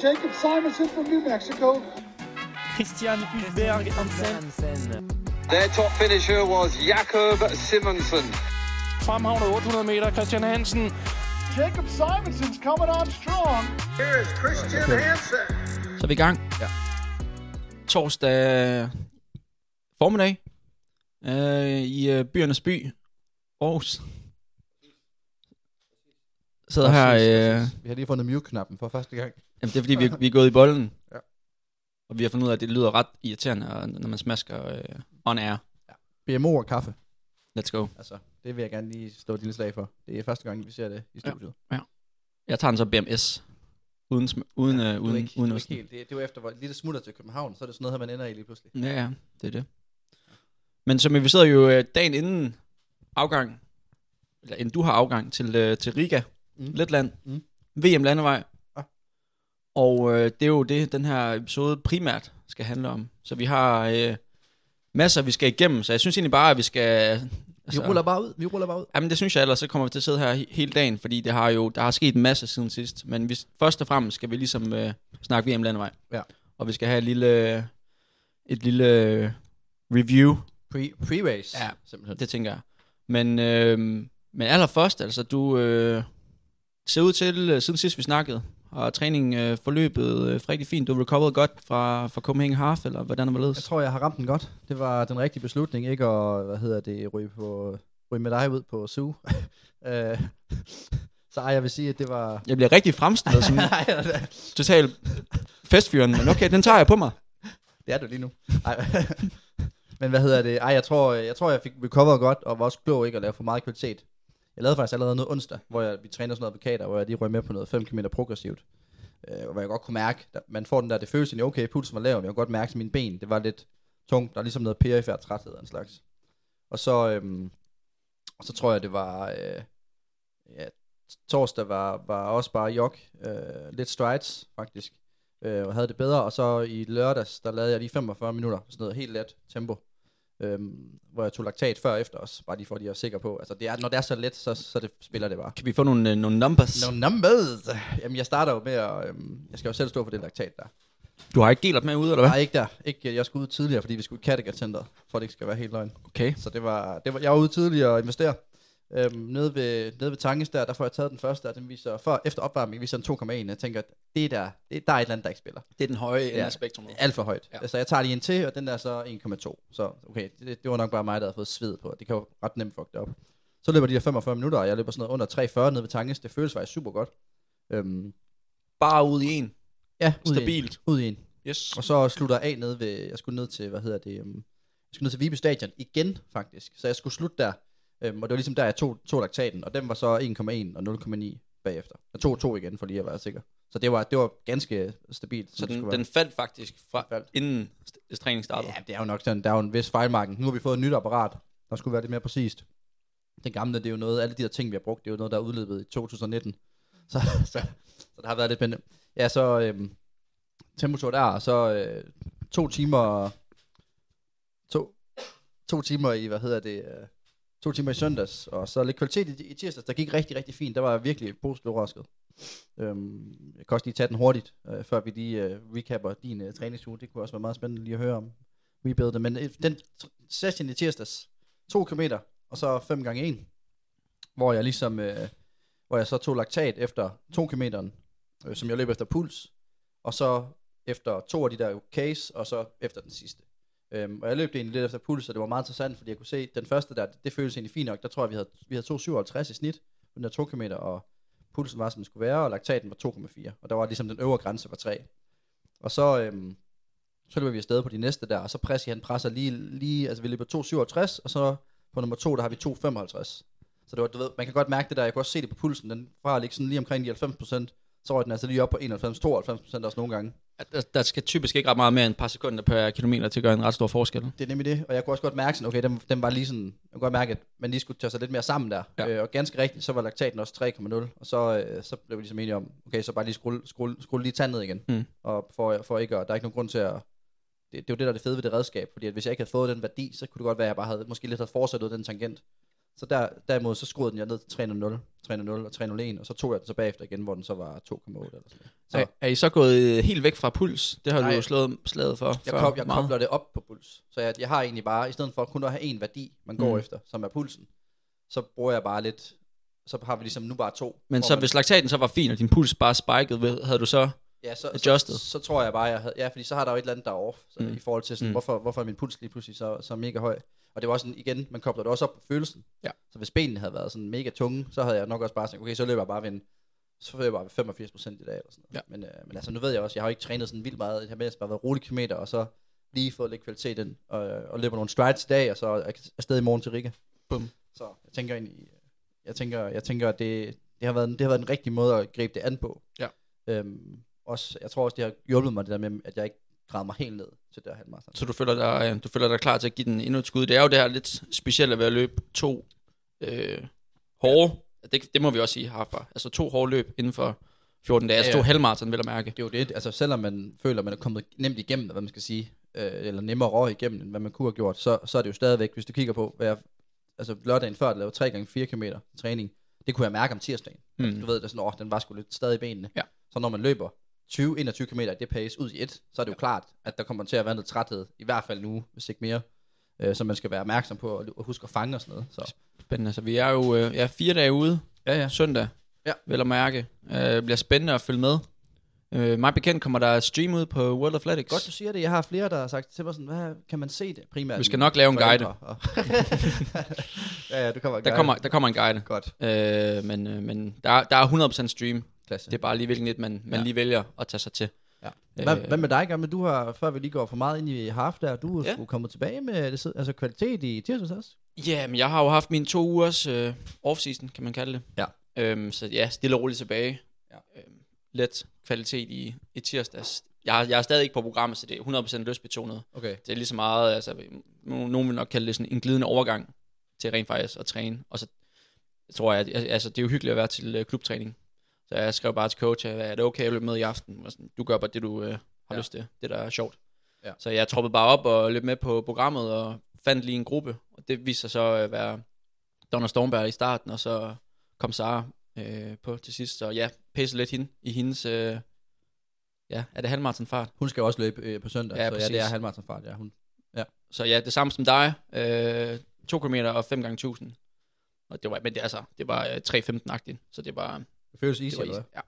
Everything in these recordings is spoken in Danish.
Jacob Simonson from New Mexico. Christian Hulberg Hansen. Their top finisher was Jakob Simonsen. Fremhavnet 800 meter, Christian Hansen. Jacob Simonson's coming on strong. Here is Christian Hansen. Så er vi i gang. Ja. Torsdag formiddag øh, i øh, byernes by, Aarhus. Sidder her, øh, Vi har lige fundet mute-knappen for første gang. Jamen det er fordi, vi, vi er gået i bolden. Ja. Og vi har fundet ud af, at det lyder ret irriterende, når man smasker øh, on air. BMO og kaffe. Let's go. Altså, det vil jeg gerne lige stå et lille slag for. Det er første gang, vi ser det i studiet. Jeg tager den så BMS. Uden, sm- uden, ja, øh, uden, ikke, uden er osten. helt, det, det var efter, hvor lidt smutter til København, så er det sådan noget, her, man ender i lige pludselig. Ja, ja, det er det. Men som vi sidder jo øh, dagen inden afgang, eller inden du har afgang til, øh, til Riga. Mm. Letland, Mm. VM landevej. Og øh, det er jo det, den her episode primært skal handle om. Så vi har øh, masser, vi skal igennem, så jeg synes egentlig bare, at vi skal... Vi ruller bare ud, vi ruller bare ud. Jamen det synes jeg ellers, så kommer vi til at sidde her he- hele dagen, fordi det har jo, der har sket en masse siden sidst. Men vi, først og fremmest skal vi ligesom øh, snakke VM landevej. Ja. Og vi skal have et lille, et lille øh, review Pre, pre-race, Ja. simpelthen. det tænker jeg. Men, øh, men allerførst, altså du øh, ser ud til, øh, siden sidst vi snakkede, og træningen øh, forløbet øh, rigtig fint. Du recovered godt fra, fra Copenhagen Half, eller hvordan var Jeg ledes? tror, jeg har ramt den godt. Det var den rigtige beslutning, ikke at, hvad hedder det, ryge, på, ryge med dig ud på SU. Øh, så ej, jeg vil sige, at det var... Jeg bliver rigtig fremstillet som total festfyren, men okay, den tager jeg på mig. Det er du lige nu. Ej. Men hvad hedder det? Ej, jeg tror, jeg tror, jeg fik recovered godt, og var også klog ikke at lave for meget kvalitet. Jeg lavede faktisk allerede noget onsdag, hvor jeg, vi træner sådan noget advokater, hvor jeg lige røg med på noget 5 km progressivt. Øh, hvor jeg godt kunne mærke, at man får den der, det føles okay, pulsen var lav, men jeg kunne godt mærke, at mine ben, det var lidt tungt. Der er ligesom noget perifær træthed af en slags. Og så, øhm, og så tror jeg, det var, øh, ja, torsdag var, var også bare jog, øh, lidt strides faktisk øh, og havde det bedre. Og så i lørdags, der lavede jeg lige 45 minutter, sådan noget helt let tempo, øhm, hvor jeg tog laktat før og efter os, bare lige for at jeg er sikker på. Altså, det er, når det er så let, så, så det, spiller det bare. Kan vi få nogle, øh, nogle numbers? No numbers! Jamen, jeg starter jo med at, øhm, jeg skal jo selv stå for det laktat der. Du har ikke gelert med ud, eller hvad? Nej, ikke der. Ikke, jeg skulle ud tidligere, fordi vi skulle i Kattegat Center, for at det ikke skal være helt løgn. Okay. Så det var, det var, jeg var ude tidligere og investere. Øhm, nede, ved, nede ved Tanges der, der får jeg taget den første, og den viser, for, efter opvarmning viser den 2,1. Jeg tænker, det er der, det, der er et eller andet, der ikke spiller. Det er den høje ende Ja. af spektrum. Alt for højt. Ja. Ja. Altså, jeg tager lige en til, og den der er så 1,2. Så okay, det, det, var nok bare mig, der havde fået sved på. Det kan jo ret nemt fuck det op. Så løber de der 45 minutter, og jeg løber sådan noget under 3,40 nede ved Tanges. Det føles faktisk super godt. Øhm, Bare ud i en. ja, ud I en. Stabilt. Ud i en. Yes. Og så slutter jeg af ned ved, jeg skulle ned til, hvad hedder det, um, jeg skulle ned til Vibe Stadion igen, faktisk. Så jeg skulle slutte der, um, og det var ligesom der, jeg tog, tog laktaten, og den var så 1,1 og 0,9 bagefter. Jeg tog to igen, for lige at være sikker. Så det var, det var ganske stabilt. Så den, skulle den faldt faktisk fra, faldt. inden træningen startede. Ja, det er jo nok sådan, der er jo en vis fejlmarken. Nu har vi fået et nyt apparat, der skulle være lidt mere præcist. Den gamle, det er jo noget, alle de der ting, vi har brugt, det er jo noget, der er udløbet i 2019. Så, så, så der har været lidt, men ja, så øhm, temperatur der, og så øh, to timer, to, to timer i, hvad hedder det, øh, to timer i søndags, og så lidt kvalitet i, i tirsdags, der gik rigtig, rigtig fint. Der var jeg virkelig positivt overrasket. Øhm, jeg kan også lige tage den hurtigt, øh, før vi lige øh, recapper din øh, træningsuge. Det kunne også være meget spændende lige at høre om rebuildet. Men øh, den t- session i tirsdags, to kilometer, og så 5 gange 1, hvor jeg ligesom, øh, hvor jeg så tog laktat efter 2 km, øh, som jeg løb efter puls, og så efter to af de der case, og så efter den sidste. Øhm, og jeg løb egentlig lidt efter puls, og det var meget interessant, fordi jeg kunne se, at den første der, det føles egentlig fint nok. Der tror jeg, vi havde, vi havde 2,57 i snit på den der 2 km, og pulsen var, som den skulle være, og laktaten var 2,4. Og der var ligesom den øvre grænse var 3. Og så, øhm, så løber vi afsted på de næste der, og så presser han presser lige, lige altså vi løber 2,67, og så på nummer 2, der har vi 2,55. Så det var, du ved, man kan godt mærke det der, jeg kunne også se det på pulsen, den fra at ligge sådan lige omkring de 90%, så var den altså lige op på 91-92% også nogle gange. Der, der skal typisk ikke ret meget mere end et par sekunder per kilometer til at gøre en ret stor forskel. Det er nemlig det, og jeg kunne også godt mærke sådan, okay, den, den var lige sådan, jeg kunne godt mærke, at man lige skulle tage sig lidt mere sammen der. Ja. Øh, og ganske rigtigt, så var laktaten også 3,0, og så, øh, så blev vi ligesom enige om, okay, så bare lige skrulle, skrulle, skrulle lige tandet igen. Mm. Og for, for ikke, at, der er ikke nogen grund til at, det, det er jo det, der er det fede ved det redskab, fordi at hvis jeg ikke havde fået den værdi, så kunne det godt være, at jeg bare havde, måske lidt havde fortsat ud den tangent. Så der, derimod, så skruede den jeg ned til 3.0, 3.0 og 3.01, og så tog jeg den så bagefter igen, hvor den så var 2,8 eller sådan. Så Er, er I så gået helt væk fra puls? Det har Nej. du jo slået slaget for jeg, kоб, jeg meget. kobler det op på puls. Så jeg, jeg har egentlig bare, i stedet for kun at have en værdi, man går Mm. efter, som er pulsen, så bruger jeg bare lidt, så har vi ligesom nu bare to. Men så man- hvis laktaten så var fin, og din puls bare spikede, havde du så... ja, så, adjusted. Så, så, tror jeg bare, jeg havde, ja, fordi så har der jo et eller andet, der er off, så, Mm. i forhold til sådan, mm. hvorfor, hvorfor er min puls lige pludselig så, så mega høj. Og det var sådan, igen, man kobler det også op på følelsen. Ja. Så hvis benene havde været sådan mega tunge, så havde jeg nok også bare sagt, okay, så løber jeg bare ved en, så løber jeg bare ved 85 procent i dag, eller sådan noget. Ja. Men, øh, men altså, nu ved jeg også, jeg har jo ikke trænet sådan vildt meget, jeg har mest bare været rolig kilometer, og så lige fået lidt kvalitet ind, og, og løber nogle strides i dag, og så er jeg afsted i morgen til Riga. Bum. Så jeg tænker egentlig, jeg tænker, jeg tænker, at det, det, har været, det har været den rigtige måde at gribe det an på. Ja. Øhm, også, jeg tror også, det har hjulpet mig det der med, at jeg ikke græder mig helt ned til det her halvmarathon. Så du føler, dig, øh, du føler dig klar til at give den endnu et skud. Det er jo det her lidt specielle ved at løbe to øh, hårde, det, det må vi også sige herfra, altså to hårde løb inden for 14 dage, Ja, altså ja. to halvmarathon, vil jeg mærke. Det er jo det, altså selvom man føler, man er kommet nemt igennem, hvad man skal sige, øh, eller nemmere røg igennem, end hvad man kunne have gjort, så, så er det jo stadigvæk, hvis du kigger på, hvad jeg, altså lørdagen før, der lavede 3 gange 4 km træning, det kunne jeg mærke om tirsdagen. Mm. Mm. Du ved, det sådan, åh, den var sgu lidt stadig i benene. Ja. Så når man løber 20-21 km i det pace ud i et, så er det jo klart, at der kommer til at være noget træthed, i hvert fald nu, hvis ikke mere, øh, så man skal være opmærksom på og, huske at fange og sådan noget. Så. Spændende. Så vi er jo øh, ja, fire dage ude, Ja, ja. søndag, Ja. vil jeg mærke. Øh, bliver spændende at følge med. Øh, mig bekendt kommer der stream ud på World Athletics. Godt, du siger det. Jeg har flere, der har sagt til mig sådan, hvad kan man se det primært? Vi skal nok lave en guide. og- ja, ja, du kommer en Der guide. kommer, der kommer en guide. Godt. Øh, men øh, men der, der er 100% stream. Klasse. Det er bare lige hvilken et, man, man Ja. lige vælger at tage sig til. Ja. Hvad, Øh, hvad med dig, Gamle? Du har, før vi lige går for meget ind i half der, du er Ja. ja. kommet tilbage med det, altså kvalitet i tirsdags også? Ja, men jeg har jo haft mine to ugers øh, off-season, kan man kalde det. Ja. Øhm, så ja, stille og roligt tilbage. Ja. Øhm, let kvalitet i, i tirsdags. Jeg, er- jeg er stadig ikke på programmet, så det er 100% løsbetonet. Okay. Det er lige så meget, altså, no- nogen vil nok kalde det sådan en glidende overgang til rent faktisk at træne. Og så tror jeg, at, altså, det er jo hyggeligt at være til øh, klubtræning. Så jeg skrev bare til coach, at er det okay at løbe med i aften? Og sådan, du gør bare det, du øh, har ja. Ja. lyst til. Det, der er sjovt. Ja. Så jeg troppede bare op og løb med på programmet og fandt lige en gruppe. Og det viste sig så at være Donna Stormberg i starten, og så kom Sara øh, på til sidst. Så ja, pæse lidt hende i hendes... Øh, ja, er det halvmarathonfart? Hun skal også løbe øh, på søndag, Ja, så ja, præcis. det er halvmarathonfart, ja. Hun, Så ja, det samme som dig. Øh, 2 km og 5 gange 1000. Og det var, men det, altså, det var øh, 3.15-agtigt, så det var, føles det easy, eller easy. hvad? Ja.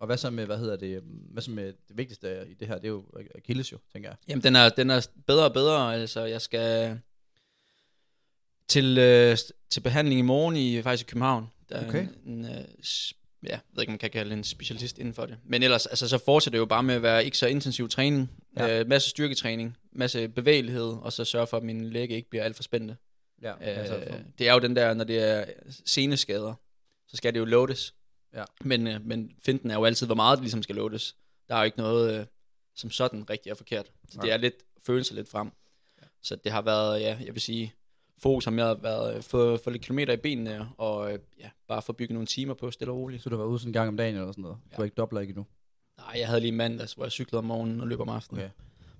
Og hvad så med, hvad hedder det, øhm, hvad så med det vigtigste i det her, det er jo Achilles jo, tænker jeg. Jamen, den er, den er bedre og bedre. Altså, jeg skal til, øh, til behandling i morgen i faktisk i København. Der er Okay. en, en øh, ja, jeg ved ikke, om man kan kalde en specialist inden for det. Men ellers, altså, så fortsætter det jo bare med at være ikke så intensiv træning. Ja. Øh, masse styrketræning, masse bevægelighed, og så sørge for, at min læge ikke bliver alt for spændende. Ja, Øh, altså, det er jo den der, når det er seneskader, så skal det jo loades. Ja. Men, øh, men finten er jo altid, hvor meget det ligesom skal loades. Der er jo ikke noget, øh, som sådan rigtigt er forkert. Så Nej. det er lidt følelser lidt frem. Ja. Så det har været, ja, jeg vil sige, fokus har mere været øh, få, få lidt kilometer i benene, og øh, ja, bare få bygget nogle timer på stille og roligt. så du har været ude sådan en gang om dagen eller sådan noget. Du Ja. har ikke dobbler ikke endnu. Nej, jeg havde lige mandags, hvor jeg cyklede om morgenen og løb om aftenen. Okay.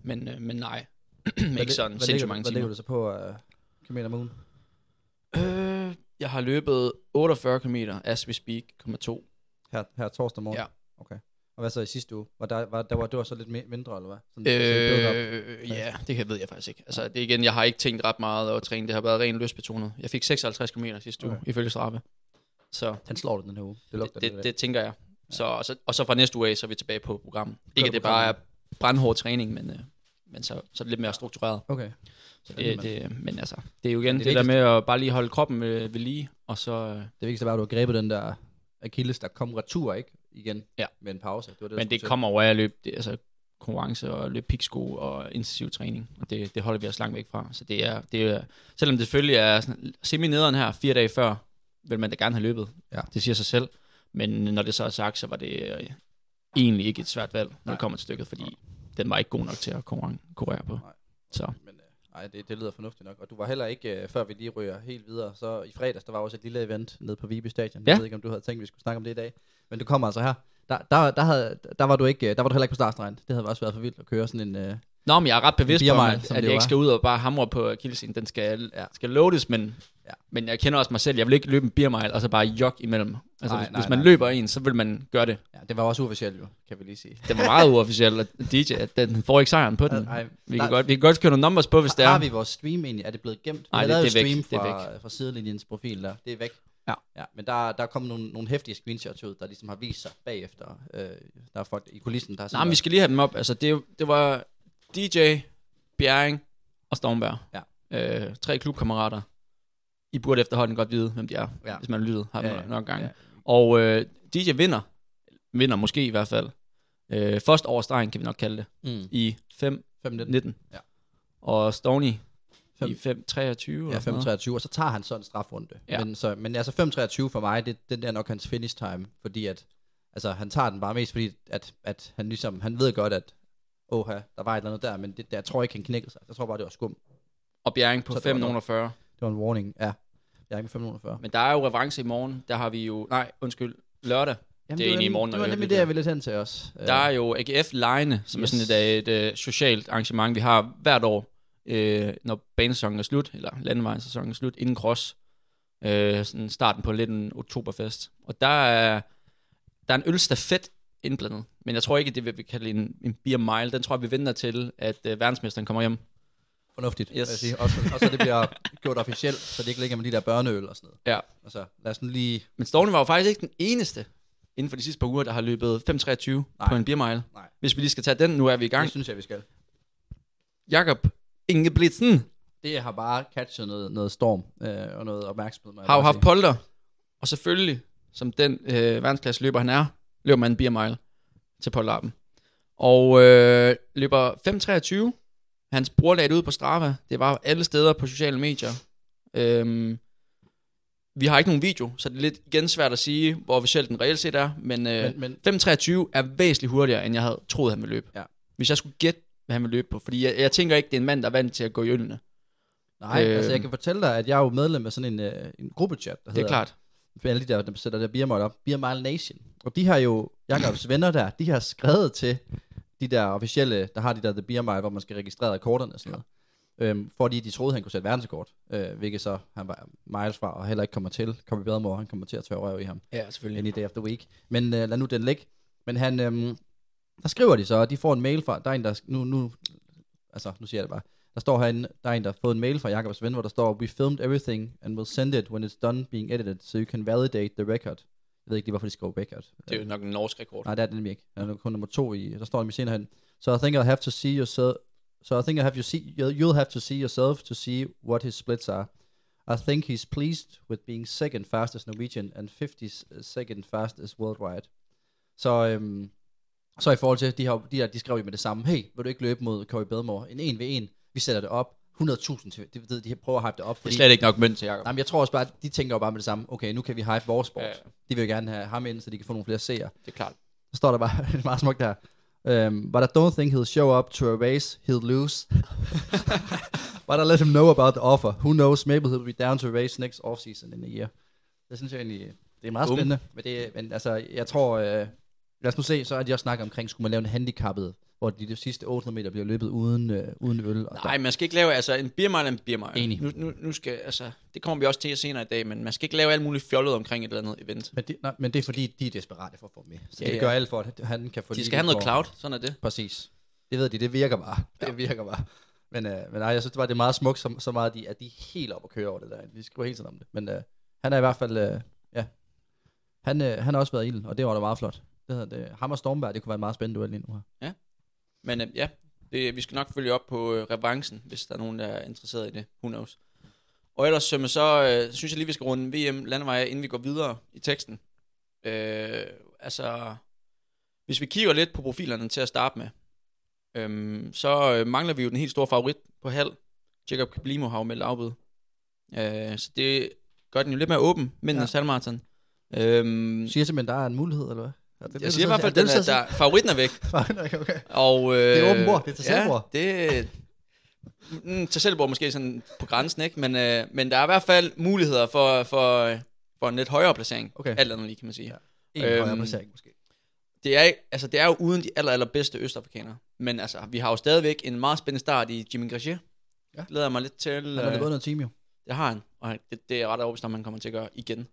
Men, øh, men nej, Hvad ikke sådan hvad sindssygt mange Hvad timer. ligger du så på uh, kilometer om ugen? Øh, jeg har løbet 48 km, as we speak, 2. Her, her torsdag morgen? Ja. Okay. Og hvad så i sidste uge? Var der, var, der var, det var så lidt mi- mindre, eller hvad? Sådan, så build up. Øh, ja, det kan, ved jeg faktisk ikke. Altså, det igen, jeg har ikke tænkt ret meget at træne. Det har været rent løsbetonet. Jeg fik 56 km sidste uge, Okay. ifølge Strave. Så Den slår du den her uge. Det lugter det, det, det tænker jeg. Så, og, så, og så fra næste uge af, så er vi tilbage på programmet. Ikke at det bare er brandhård træning, men, øh, men så, så er det lidt mere struktureret. Okay. Så det, det, men altså, det er jo igen det det, der med at bare lige holde kroppen ved, ved lige, og så... Øh, Det vigtigste var, at du har grebet den der Achilles, der kom retur, ikke? Igen. Ja. Med en pause. Det var det, men det kommer over af at løbe, det, altså konkurrence og løbe piksko og intensiv træning, og det, det holder vi os langt væk fra. Så det er, det er selvom det selvfølgelig er sådan semi-nederen her, fire dage før, vil man da gerne have løbet. Ja. Det siger sig selv. Men når det så er sagt, så var det øh, egentlig ikke et svært valg, når Nej. det kommer til stykket, fordi den var ikke god nok til at konkurrere på. Nej. Så Men øh, ej, det, det lyder fornuftigt nok. Og du var heller ikke, øh, før vi lige ryger helt videre, så i fredags, der var også et lille event nede på Viby Stadion. Ja. Jeg ved ikke, om du havde tænkt, at vi skulle snakke om det i dag. Men du kommer altså her. Der, der, der, havde, der, var du ikke, øh, der var du heller ikke på startstregen. Det havde også været for vildt at køre sådan en... Øh, Nå, men jeg er ret bevidst beer mile, at, at det jeg ikke skal ud og bare hamre på akillescenen. Den skal, Ja. skal loades, men Ja. Men jeg kender også mig selv. Jeg vil ikke løbe en beer mile, og så bare jog imellem. Altså, Nej, hvis, nej, hvis man nej. løber en, så vil man gøre det. Ja, det var også uofficielt jo, kan vi lige sige. Det var meget uofficielt, at DJ, den får ikke sejren på den. Nej, Vi kan, godt, vi kan godt køre nogle numbers på, hvis det er. Har vi vores stream egentlig? Er det blevet gemt? Nej, det- har lavet det er væk. stream Det er fra, fra sidelinjens profil der. Det er væk. Ja. ja men der, der er kommet nogle, nogle hæftige screenshots ud, der ligesom har vist sig bagefter. Øh, der er folk i kulissen, der er Nej, men vi skal lige have dem op. Altså, det, det var DJ, Bjerring og Stormberg. Ja. Øh, tre klubkammerater. I burde efterhånden godt vide, hvem de er, Ja. hvis man har lyttet har Ja, nok gange. Ja. Og øh, DJ vinder. Vinder måske i hvert fald. Øh, først over stregen, kan vi nok kalde det. Mm. I 5 5-19. 19. Ja. Og Stoney Fem- i 5 23. Ja, 5-23, og så tager han sådan en strafrunde. Ja. Men, så, men altså 5-23 for mig, det, det er nok hans finish time, fordi at, altså han tager den bare mest, fordi at, at han ligesom, han ved godt, at åh, der var et eller andet der, men det, jeg tror ikke, han knækkede sig. Jeg tror bare, det var skum. Og Bjerring på Så det var 5 nok. under 40. Det var en warning, ja. Er ikke med 540. Men der er jo revanche i morgen. Der har vi jo... Nej, undskyld. Lørdag. Jamen, det er egentlig i morgen, Det var nemlig det, jeg ville hen til os. Der er jo AGF Lejne, som yes. er sådan et, et, et socialt arrangement, vi har hvert år, øh, når banesæsonen er slut, eller landevejssæsonen er slut, inden cross. Øh, sådan starten på lidt en oktoberfest. Og der er, der er en ølstafet indblandet, men jeg tror ikke, det vil vi kalde en, en beer mile. Den tror jeg, vi venter til, at øh, verdensmesteren kommer hjem. Fornuftigt, yes. Vil jeg sige. Også, også så det bliver gjort officielt, så det ikke ligger med de der børneøl og sådan noget. Ja. Altså, lad os nu lige... Men Stovne var jo faktisk ikke den eneste inden for de sidste par uger, der har løbet 5.23 Nej. på en beer mile. Nej. Hvis vi lige skal tage den, nu er vi i gang. Det synes jeg, vi skal. Jakob Ingebrigtsen Det har bare catchet noget, noget storm øh, og noget opmærksomhed. har jo haft polter, og selvfølgelig, som den øh, verdensklasse løber han er, løber man en beer mile til polterappen. Og øh, løber 5.23. Hans bror lagde det ud på Strava. Det var alle steder på sociale medier. Øhm, vi har ikke nogen video, så det er lidt igen svært at sige, hvor officielt den reelt set er. Men, øh, Men, men 5.23 er væsentligt hurtigere, end jeg havde troet, han ville løbe. Ja. Hvis jeg skulle gætte, hvad han ville løbe på. Fordi jeg, jeg tænker ikke, det er en mand, der er vant til at gå i ølene. nej, øh, altså jeg kan fortælle dig, at jeg er jo medlem af sådan en, øh, en gruppechat, der Det er klart. For alle de der, der sætter der Beer op, Beer Mile Nation. Og de har jo, Jakobs venner der, de har skrevet til de der officielle, der har de der The Beer Mile, hvor man skal registrere rekorderne og sådan noget. Øhm, fordi de troede, han kunne sætte verdensrekord, øh, hvilket så han var miles fra, og heller ikke kommer til. Kommer bedre mor, han kommer til at tørre røv i ham. Ja, selvfølgelig. Any day of the week. Men øh, lad nu den ligge. Men han, øhm, der skriver de så, og de får en mail fra, der er en, der, nu, nu, altså nu siger jeg det bare, der står herinde, der er en, der har fået en mail fra Jakobs ven, hvor der står, we filmed everything and will send it when it's done being edited, so you can validate the record. Jeg ved ikke lige, hvorfor de skriver record. Det er jo nok en norsk rekord. Nej, det er det nemlig ikke. Han er kun nummer to i, der står nemlig senere hen. So I think I'll have to see yourself, so I think I have to see, you'll have to see yourself to see what his splits are. I think he's pleased with being second fastest Norwegian and 50 second fastest worldwide. Så, øhm, så i forhold til, de, har, de, her, de skrev jo med det samme, hey, vil du ikke løbe mod Corey Bedmore? En 1 ved 1, vi sætter det op, 100.000 til, det, det, de prøver at hype det op, Det fordi, er slet ikke nok mønt til Jacob. nej, men jeg tror også bare, at de tænker jo bare med det samme, okay, nu kan vi hype vores sport. Ja, ja. De vil jo gerne have ham ind, så de kan få nogle flere seere. Det er klart. Så står der bare, det er meget smukt der. Um, but I don't think he'll show up to a race, he'll lose. but I let him know about the offer. Who knows, maybe he'll be down to a race next offseason in a year. Det synes jeg egentlig, det er meget Um. spændende. Men, det, men altså, jeg tror, øh, lad os nu se, så er de også snakket omkring, skulle man lave en handicappet, hvor de, de sidste 800 meter bliver løbet uden, øh, uden øl. Og Nej, man skal ikke lave, altså en beer mile er en beer mile. Enig. Nu, nu, nu skal, altså, det kommer vi også til senere i dag, men man skal ikke lave alt muligt fjollet omkring et eller andet event. men, det, nej, men det er fordi, de er desperate for at få med. Så Ja, ja, de ja. gør alt for, at han kan få De skal have noget vilkår. cloud, sådan er det. Præcis. Det ved de, det virker bare. Det virker bare. Men, øh, men nej, jeg synes det var det meget smukt, så, så meget, de, at de er helt op at køre over det der. De skriver hele tiden om det. Men øh, han er i hvert fald, øh, ja, han, øh, han har også været i ilden, og det var da meget flot. Det hedder det. Ham og Stormberg, det kunne være en meget spændende duel lige nu her. Men øh, ja, det, vi skal nok følge op på øh, revancen, hvis der er nogen, der er interesseret i det. Who knows. Og ellers Sømme, så øh, synes jeg lige, vi skal runde VM landeveje, inden vi går videre i teksten. Øh, altså, hvis vi kigger lidt på profilerne til at starte med, øhm, så øh, mangler vi jo den helt store favorit på halv. Jacob Kablimo har jo meldt afbud. Øh, så det gør den jo lidt mere åben, mændenes ja. halvmarathon. Øhm, siger simpelthen, der er en mulighed, eller hvad? Ja, det, jeg siger i hvert fald, at den er, der, favoritten er væk. der... okay. Og, øh, Det er åben bord, det er tag selv ja, det mm, måske sådan på grænsen, ikke? Men, øh, men der er i hvert fald muligheder for, for, for en lidt højere placering. Okay. Alt andet lige, kan man sige. Ja. En Øhm, højere placering, måske. Det, er, altså, det er jo uden de aller, allerbedste østafrikanere. Men altså, vi har jo stadigvæk en meget spændende start i Jimmy Gracier. Ja. Glæder jeg mig lidt til. Han har øh, en time, jo. Det har han, og det, det er ret overbevist om, han kommer til at gøre igen.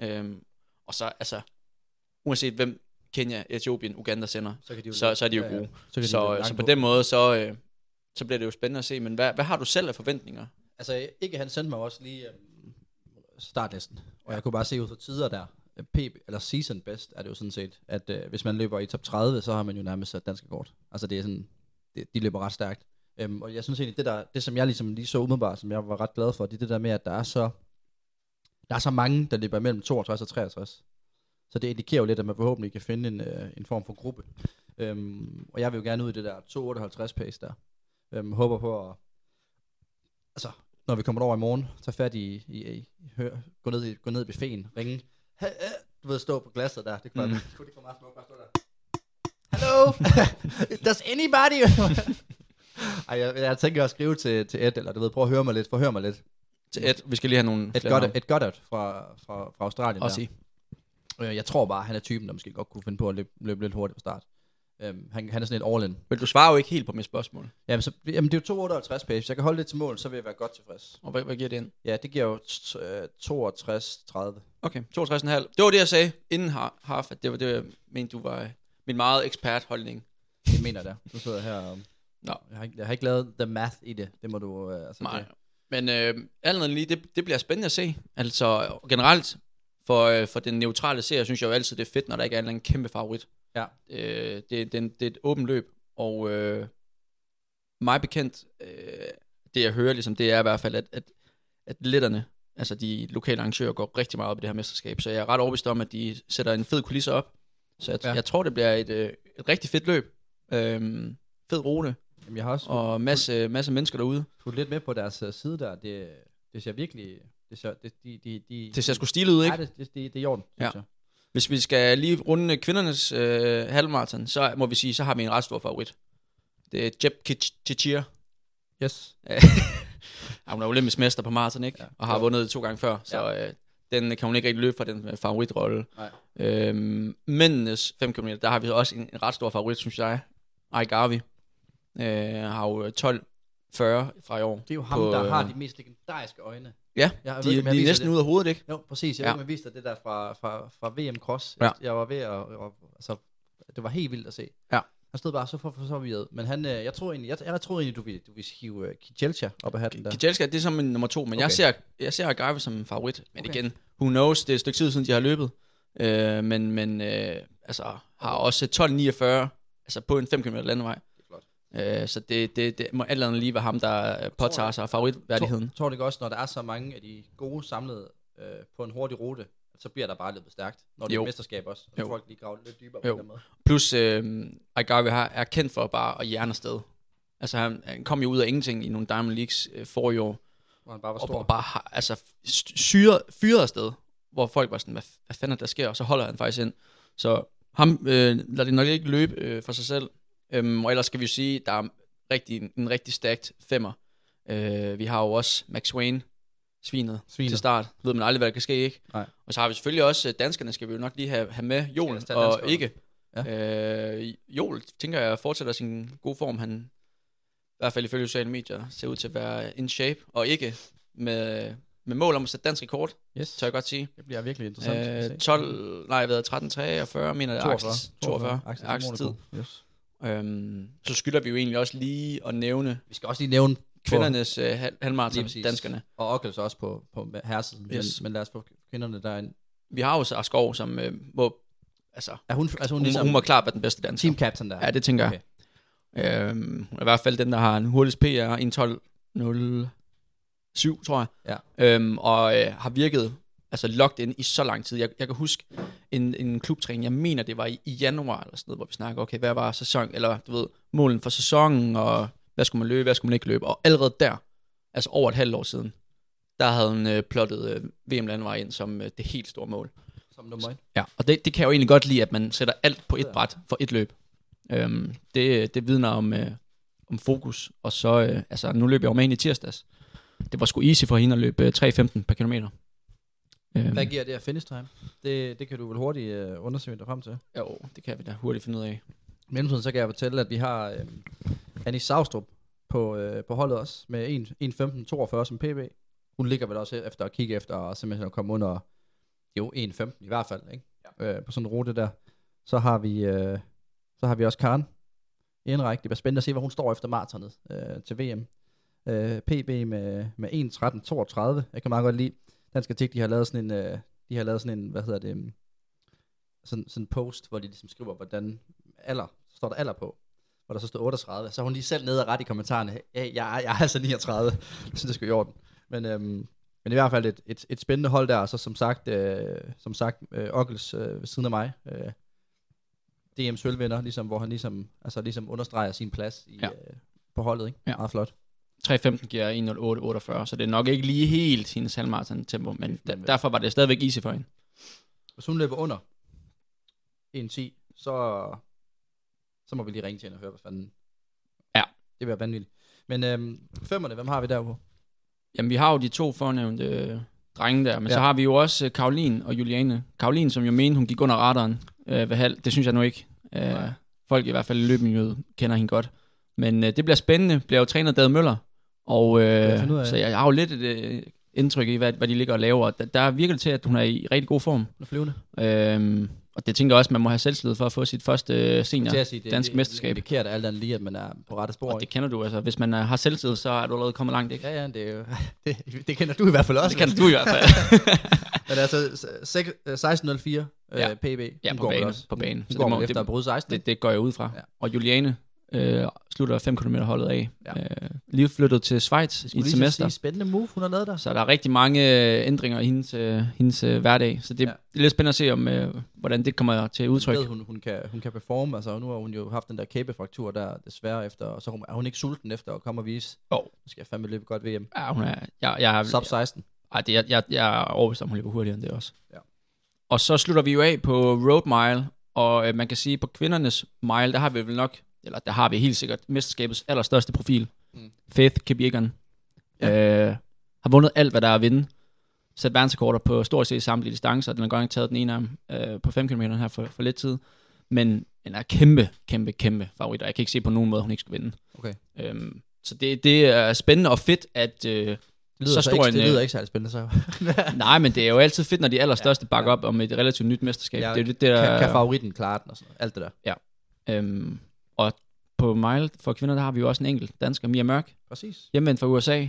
Øhm, og så, altså, uanset hvem Kenya, Etiopien, Uganda sender, Så, kan de så, så er de jo ja, ja. gode. Så, de Så, så, på den måde, så, øh, så bliver det jo spændende at se. Men hvad, hvad har du selv af forventninger? Altså, ikke han sendte mig også lige øhm, startlisten, og jeg kunne bare se ud fra tider der, øh, PB, eller season best er det jo sådan set, at øh, hvis man løber i top 30, så har man jo nærmest sat dansk kort. Altså det er sådan, det, de løber ret stærkt. Øhm, og jeg synes egentlig, det, der, det som jeg ligesom lige så umiddelbart, som jeg var ret glad for, det er det der med, at der er så, der er så mange, der løber mellem 62 og 63. Så det indikerer jo lidt, at man forhåbentlig kan finde en, øh, en form for gruppe. Øhm, og jeg vil jo gerne ud i det der 258 pace der. Øhm, håber på at, altså, når vi kommer over i morgen, tage fat i, i, i, hør, gå ned i, gå ned i buffeten, ringe, du ved, stå på glasset der, det kunne, Mm. det kunne det kunne meget smukt, bare stå der. Hello, does anybody? Ej, jeg, jeg tænker at skrive til, til Ed, eller du ved, prøv at høre mig lidt, forhør mig lidt. Til Ed, vi skal lige have nogle Et navne. et godt fra, fra, fra Australien Også der. sige. Øh, Jeg tror bare, han er typen, der måske godt kunne finde på at løbe, løbe lidt hurtigt på start. Øhm, han, han er sådan et all-in. Men du svarer jo ikke helt på mit spørgsmål. Jamen, så, jamen det er jo 258 pace. Hvis jeg kan holde det til mål, så vil jeg være godt tilfreds. Og hvad, hvad giver det ind? Ja, det giver jo øh, 62-30. Okay, 62,5. Det var det, jeg sagde inden har- half, at det var det, jeg mente, du var øh, min meget ekspert holdning. Det mener jeg da. Du sidder her og... Nå. Jeg har, ikke, jeg har ikke lavet the math i det. Det må du... Øh, altså Nej. Det, Men øh, andet lige, det, det bliver spændende at se. Altså generelt, for, øh, for den neutrale serie, synes jeg jo altid, det er fedt, når der ikke er en eller anden kæmpe favorit. Ja. Øh, det, det, det er et åbent løb, og øh, mig bekendt, øh, det jeg hører, ligesom, det er i hvert fald, at, at, at letterne, altså de lokale arrangører, går rigtig meget op i det her mesterskab. Så jeg er ret overbevist om, at de sætter en fed kulisse op. Så jeg, Ja. jeg tror, det bliver et, øh, et rigtig fedt løb. Øh, fed rute, jamen, jeg har også og masse, masse mennesker derude. fulgt lidt med på deres uh, side der. Det, det ser virkelig... Det ser, det, de, de, de, Det ser sgu stilet ud, ikke? Ja, det, det, det, det er i orden, Ja. synes jeg. Hvis vi skal lige runde kvindernes øh, halvmarathon, så må vi sige, så har vi en ret stor favorit. Det er Jeb Chichir. Yes. Ja, hun er olympisk mester på maraton, ikke? Ja. Ja. Og har vundet det to gange før, så øh, den kan hun ikke rigtig løbe fra den øh, favoritrolle. Nej. Øhm, mændenes 5 km, der har vi også en, en ret stor favorit, synes jeg. Ai Garvi. Øh, har jo 12-40 fra i år. Det er jo ham, På, der øh, har de mest legendariske øjne. Ja, Jeg ved de, jeg de er næsten det. ude af hovedet, ikke? Jo, præcis. Jeg Ja. ved, man viste dig det der fra, fra, fra VM Cross. Ja. Jeg, jeg var ved at... Og, altså, det var helt vildt at se. Ja. Han stod bare så for, for så vidt. Men han, øh, jeg tror egentlig, jeg, jeg troede egentlig, du ville, du ville hive uh, op af hatten der. Kijelska, det er som en nummer to, men okay. jeg ser, jeg ser Garve som en favorit. Men okay. igen, who knows, det er et stykke tid siden, de har løbet. Øh, men men øh, altså, har også 12.49 altså på en 5 km landevej. Det er. Øh, så det, det, det må alt andet lige være ham, der øh, påtager sig favoritværdigheden. Tror, tror du ikke også, når der er så mange af de gode samlede øh, på en hurtig rute, så bliver der bare løbet stærkt, når det er Jo. et mesterskab også. Så Jo. folk lige graver lidt dybere på Jo. den måde. Plus, øh, Agave har, er kendt for bare at hjerne afsted. Altså, han, han kom jo ud af ingenting i nogle Diamond Leagues øh, forrige år, Hvor han bare var og, stor. og bare har, altså, syret, fyret afsted, hvor folk var sådan, hvad, hvad fanden er der sker, og så holder han faktisk ind. Så ham øh, lader det nok ikke løbe øh, for sig selv. Øhm, og ellers skal vi jo sige, der er rigtig, en, rigtig stærkt femmer. Øh, vi har jo også Max Wayne, svinet, Svinet. til start. Ved man aldrig, hvad der kan ske, ikke? Nej. Og så har vi selvfølgelig også, øh, danskerne skal vi jo nok lige have, have med, Joel tage og ikke. Ja. Ja. Øh, Joel, tænker jeg, fortsætter sin gode form. Han, i hvert fald ifølge sociale medier, ser ud til at være in shape, og ikke med, med mål om at sætte dansk rekord, Yes. tør jeg godt sige. Det bliver virkelig interessant. at se. Øh, 12, nej, jeg ved, 13, 43, mener det er 42. Axels, 42, 42. Axels, Axels tid. Monaco. Yes. Øhm, så skylder vi jo egentlig også lige at nævne Vi skal også lige nævne kvindernes øh, hal- halvmarathon, danskerne. Og Ockels også på, på herresiden. Yes. Men, men lad os få kvinderne derind. Vi har jo så Skov, som øh, må, altså, Er hun, altså hun, hun, ligesom hun må klart være den bedste dansker. team captain der? Ja, det tænker jeg. Øhm, i hvert fald den, der har en hurtigst PR, 1.12.07, tror jeg. Ja. Øhm, og øh, har virket altså locked ind i så lang tid. Jeg, jeg kan huske en, en klubtræning, jeg mener, det var i, i januar eller sådan noget, hvor vi snakker, okay, hvad var sæson, eller du ved, målen for sæsonen, og hvad skulle man løbe, hvad skulle man ikke løbe. Og allerede der, altså over et halvt år siden, der havde hun øh, plottet øh, VM-landevej ind som øh, det helt store mål. Som nummer et. Ja, og det, det kan jeg jo egentlig godt lide, at man sætter alt på et bræt for et løb. Øhm, det, det vidner om, øh, om fokus. Og så, øh, altså nu løb jeg jo med hende i tirsdags. Det var sgu easy for hende at løbe øh, 3.15 per kilometer. Øhm, Hvad giver det her finish time? Det, det kan du vel hurtigt uh, undersøge dig frem til. Jo, det kan vi da hurtigt finde ud af. I mellemtiden så kan jeg fortælle, at vi har øh, Annie Savstrup på, øh, på holdet også, med 1 1.15.42 som PB. hun ligger vel også efter at kigge efter, og simpelthen at komme under, jo 1.15 i hvert fald, ikke? Ja. Øh, på sådan en rute der. Så har vi, øh, så har vi også Karen i en række. Det bliver spændende at se, hvor hun står efter maratonet øh, til VM. Øh, PB med, med 1.13.32. Jeg kan meget godt lide. Dansk Atik, de har lavet sådan en, øh, de har lavet sådan en, hvad hedder det, um, sådan, sådan en post, hvor de ligesom skriver, hvordan alder, så står der alder på, hvor der så står 38, så er hun lige selv nede og ret i kommentarerne, hey, jeg, jeg er altså 39, jeg synes, det skal i orden. Men, øhm, men i hvert fald et, et, et spændende hold der, og så som sagt, øh, som sagt, øh, Ockels øh, ved siden af mig, øh, DM sølvvinder, ligesom, hvor han ligesom, altså ligesom understreger sin plads i, Ja. øh, på holdet, ikke? Ja. Meget flot. 3.15 giver 1.08.48, så det er nok ikke lige helt hendes halvmarathon tempo, men da, derfor var det stadigvæk easy for hende. Hvis hun løber under 1.10, så, så må vi lige ringe til hende og høre, hvad fanden. Ja. Det være vanvittigt. Men øhm, femmerne, hvem har vi der på? Jamen, vi har jo de to fornævnte øh, drenge der, men ja. Så har vi jo også øh, Karoline og Juliane. Karoline, som jo mente, hun gik under radaren øh, ved halv, det synes jeg nu ikke. Øh, folk i hvert fald i løbemiljøet kender hende godt. Men øh, det bliver spændende, bliver jo trænet af Dade Møller, og jeg øh, af. så jeg, jeg har jo lidt et øh, indtryk i, hvad, hvad de ligger og laver. Der, der virker det til, at hun er i rigtig god form. Hun er flyvende. Øhm, og det tænker jeg også, at man må have selvtillid for at få sit første øh, senior sige, det, dansk det, mesterskab. Det indikerer alt andet lige, at man er på rette spor. Og det kender du, altså. Hvis man øh, har selvtillid, så er du allerede kommet langt, ikke? Ja, ja, det, er jo, det, det kender du i hvert fald også. Det kan du i hvert fald. Men altså, sek- øh, 16.04 Ja. ja. PB. Ja, på går vel bane, også. på bane. Hun Så går det må- efter det- at bryde 16. det, det går jeg ud fra. Ja. Og Juliane øh, slutter 5 km holdet af. Ja. Øh, lige flyttet til Schweiz i et semester. Sige, spændende move, hun har lavet der. Så der er rigtig mange øh, ændringer i hendes, øh, hendes øh, hverdag. Så det, ja. Det er lidt spændende at se, om, øh, hvordan det kommer til udtryk. Ved, hun, hun, kan, hun kan performe. Altså, nu har hun jo haft den der kæbefraktur der, desværre efter, og så er hun- er ikke sulten efter at komme og vise. Jo. Nu skal jeg fandme løbe godt VM. Ja, hun er, jeg, jeg, Sub 16. Ej, det, jeg, jeg, jeg er overbevist om, hun løber hurtigere end det også. Ja. Og så slutter vi jo af på road mile, og øh, man kan sige, på kvindernes mile, der har vi vel nok, eller der har vi helt sikkert mesterskabets allerstørste profil. Mm. Faith Kipjegan. Ja. Øh, har vundet alt, hvad der er at vinde. Sat verdensrekorder på stort set samtlige distancer. Den har godt nok taget den ene af dem øh, på 5 km her for, for lidt tid. Men den er kæmpe, kæmpe, kæmpe favorit, og jeg kan ikke se på nogen måde, hun ikke skal vinde. Okay. Øhm, så det, det er spændende og fedt, at... Øh, Det lyder, Så så stor ikke, en, det øh, lyder ikke særlig spændende, så. Nej, men det er jo altid fedt, når de allerstørste Ja, bakker ja. op om et relativt nyt mesterskab. Ja, det er jo det, der... kan, kan favoritten klare den og sådan noget. Alt det der. øhm, og på mile for kvinder, der har vi jo også en enkelt dansker, Mia Mørk, Præcis. hjemvendt fra USA.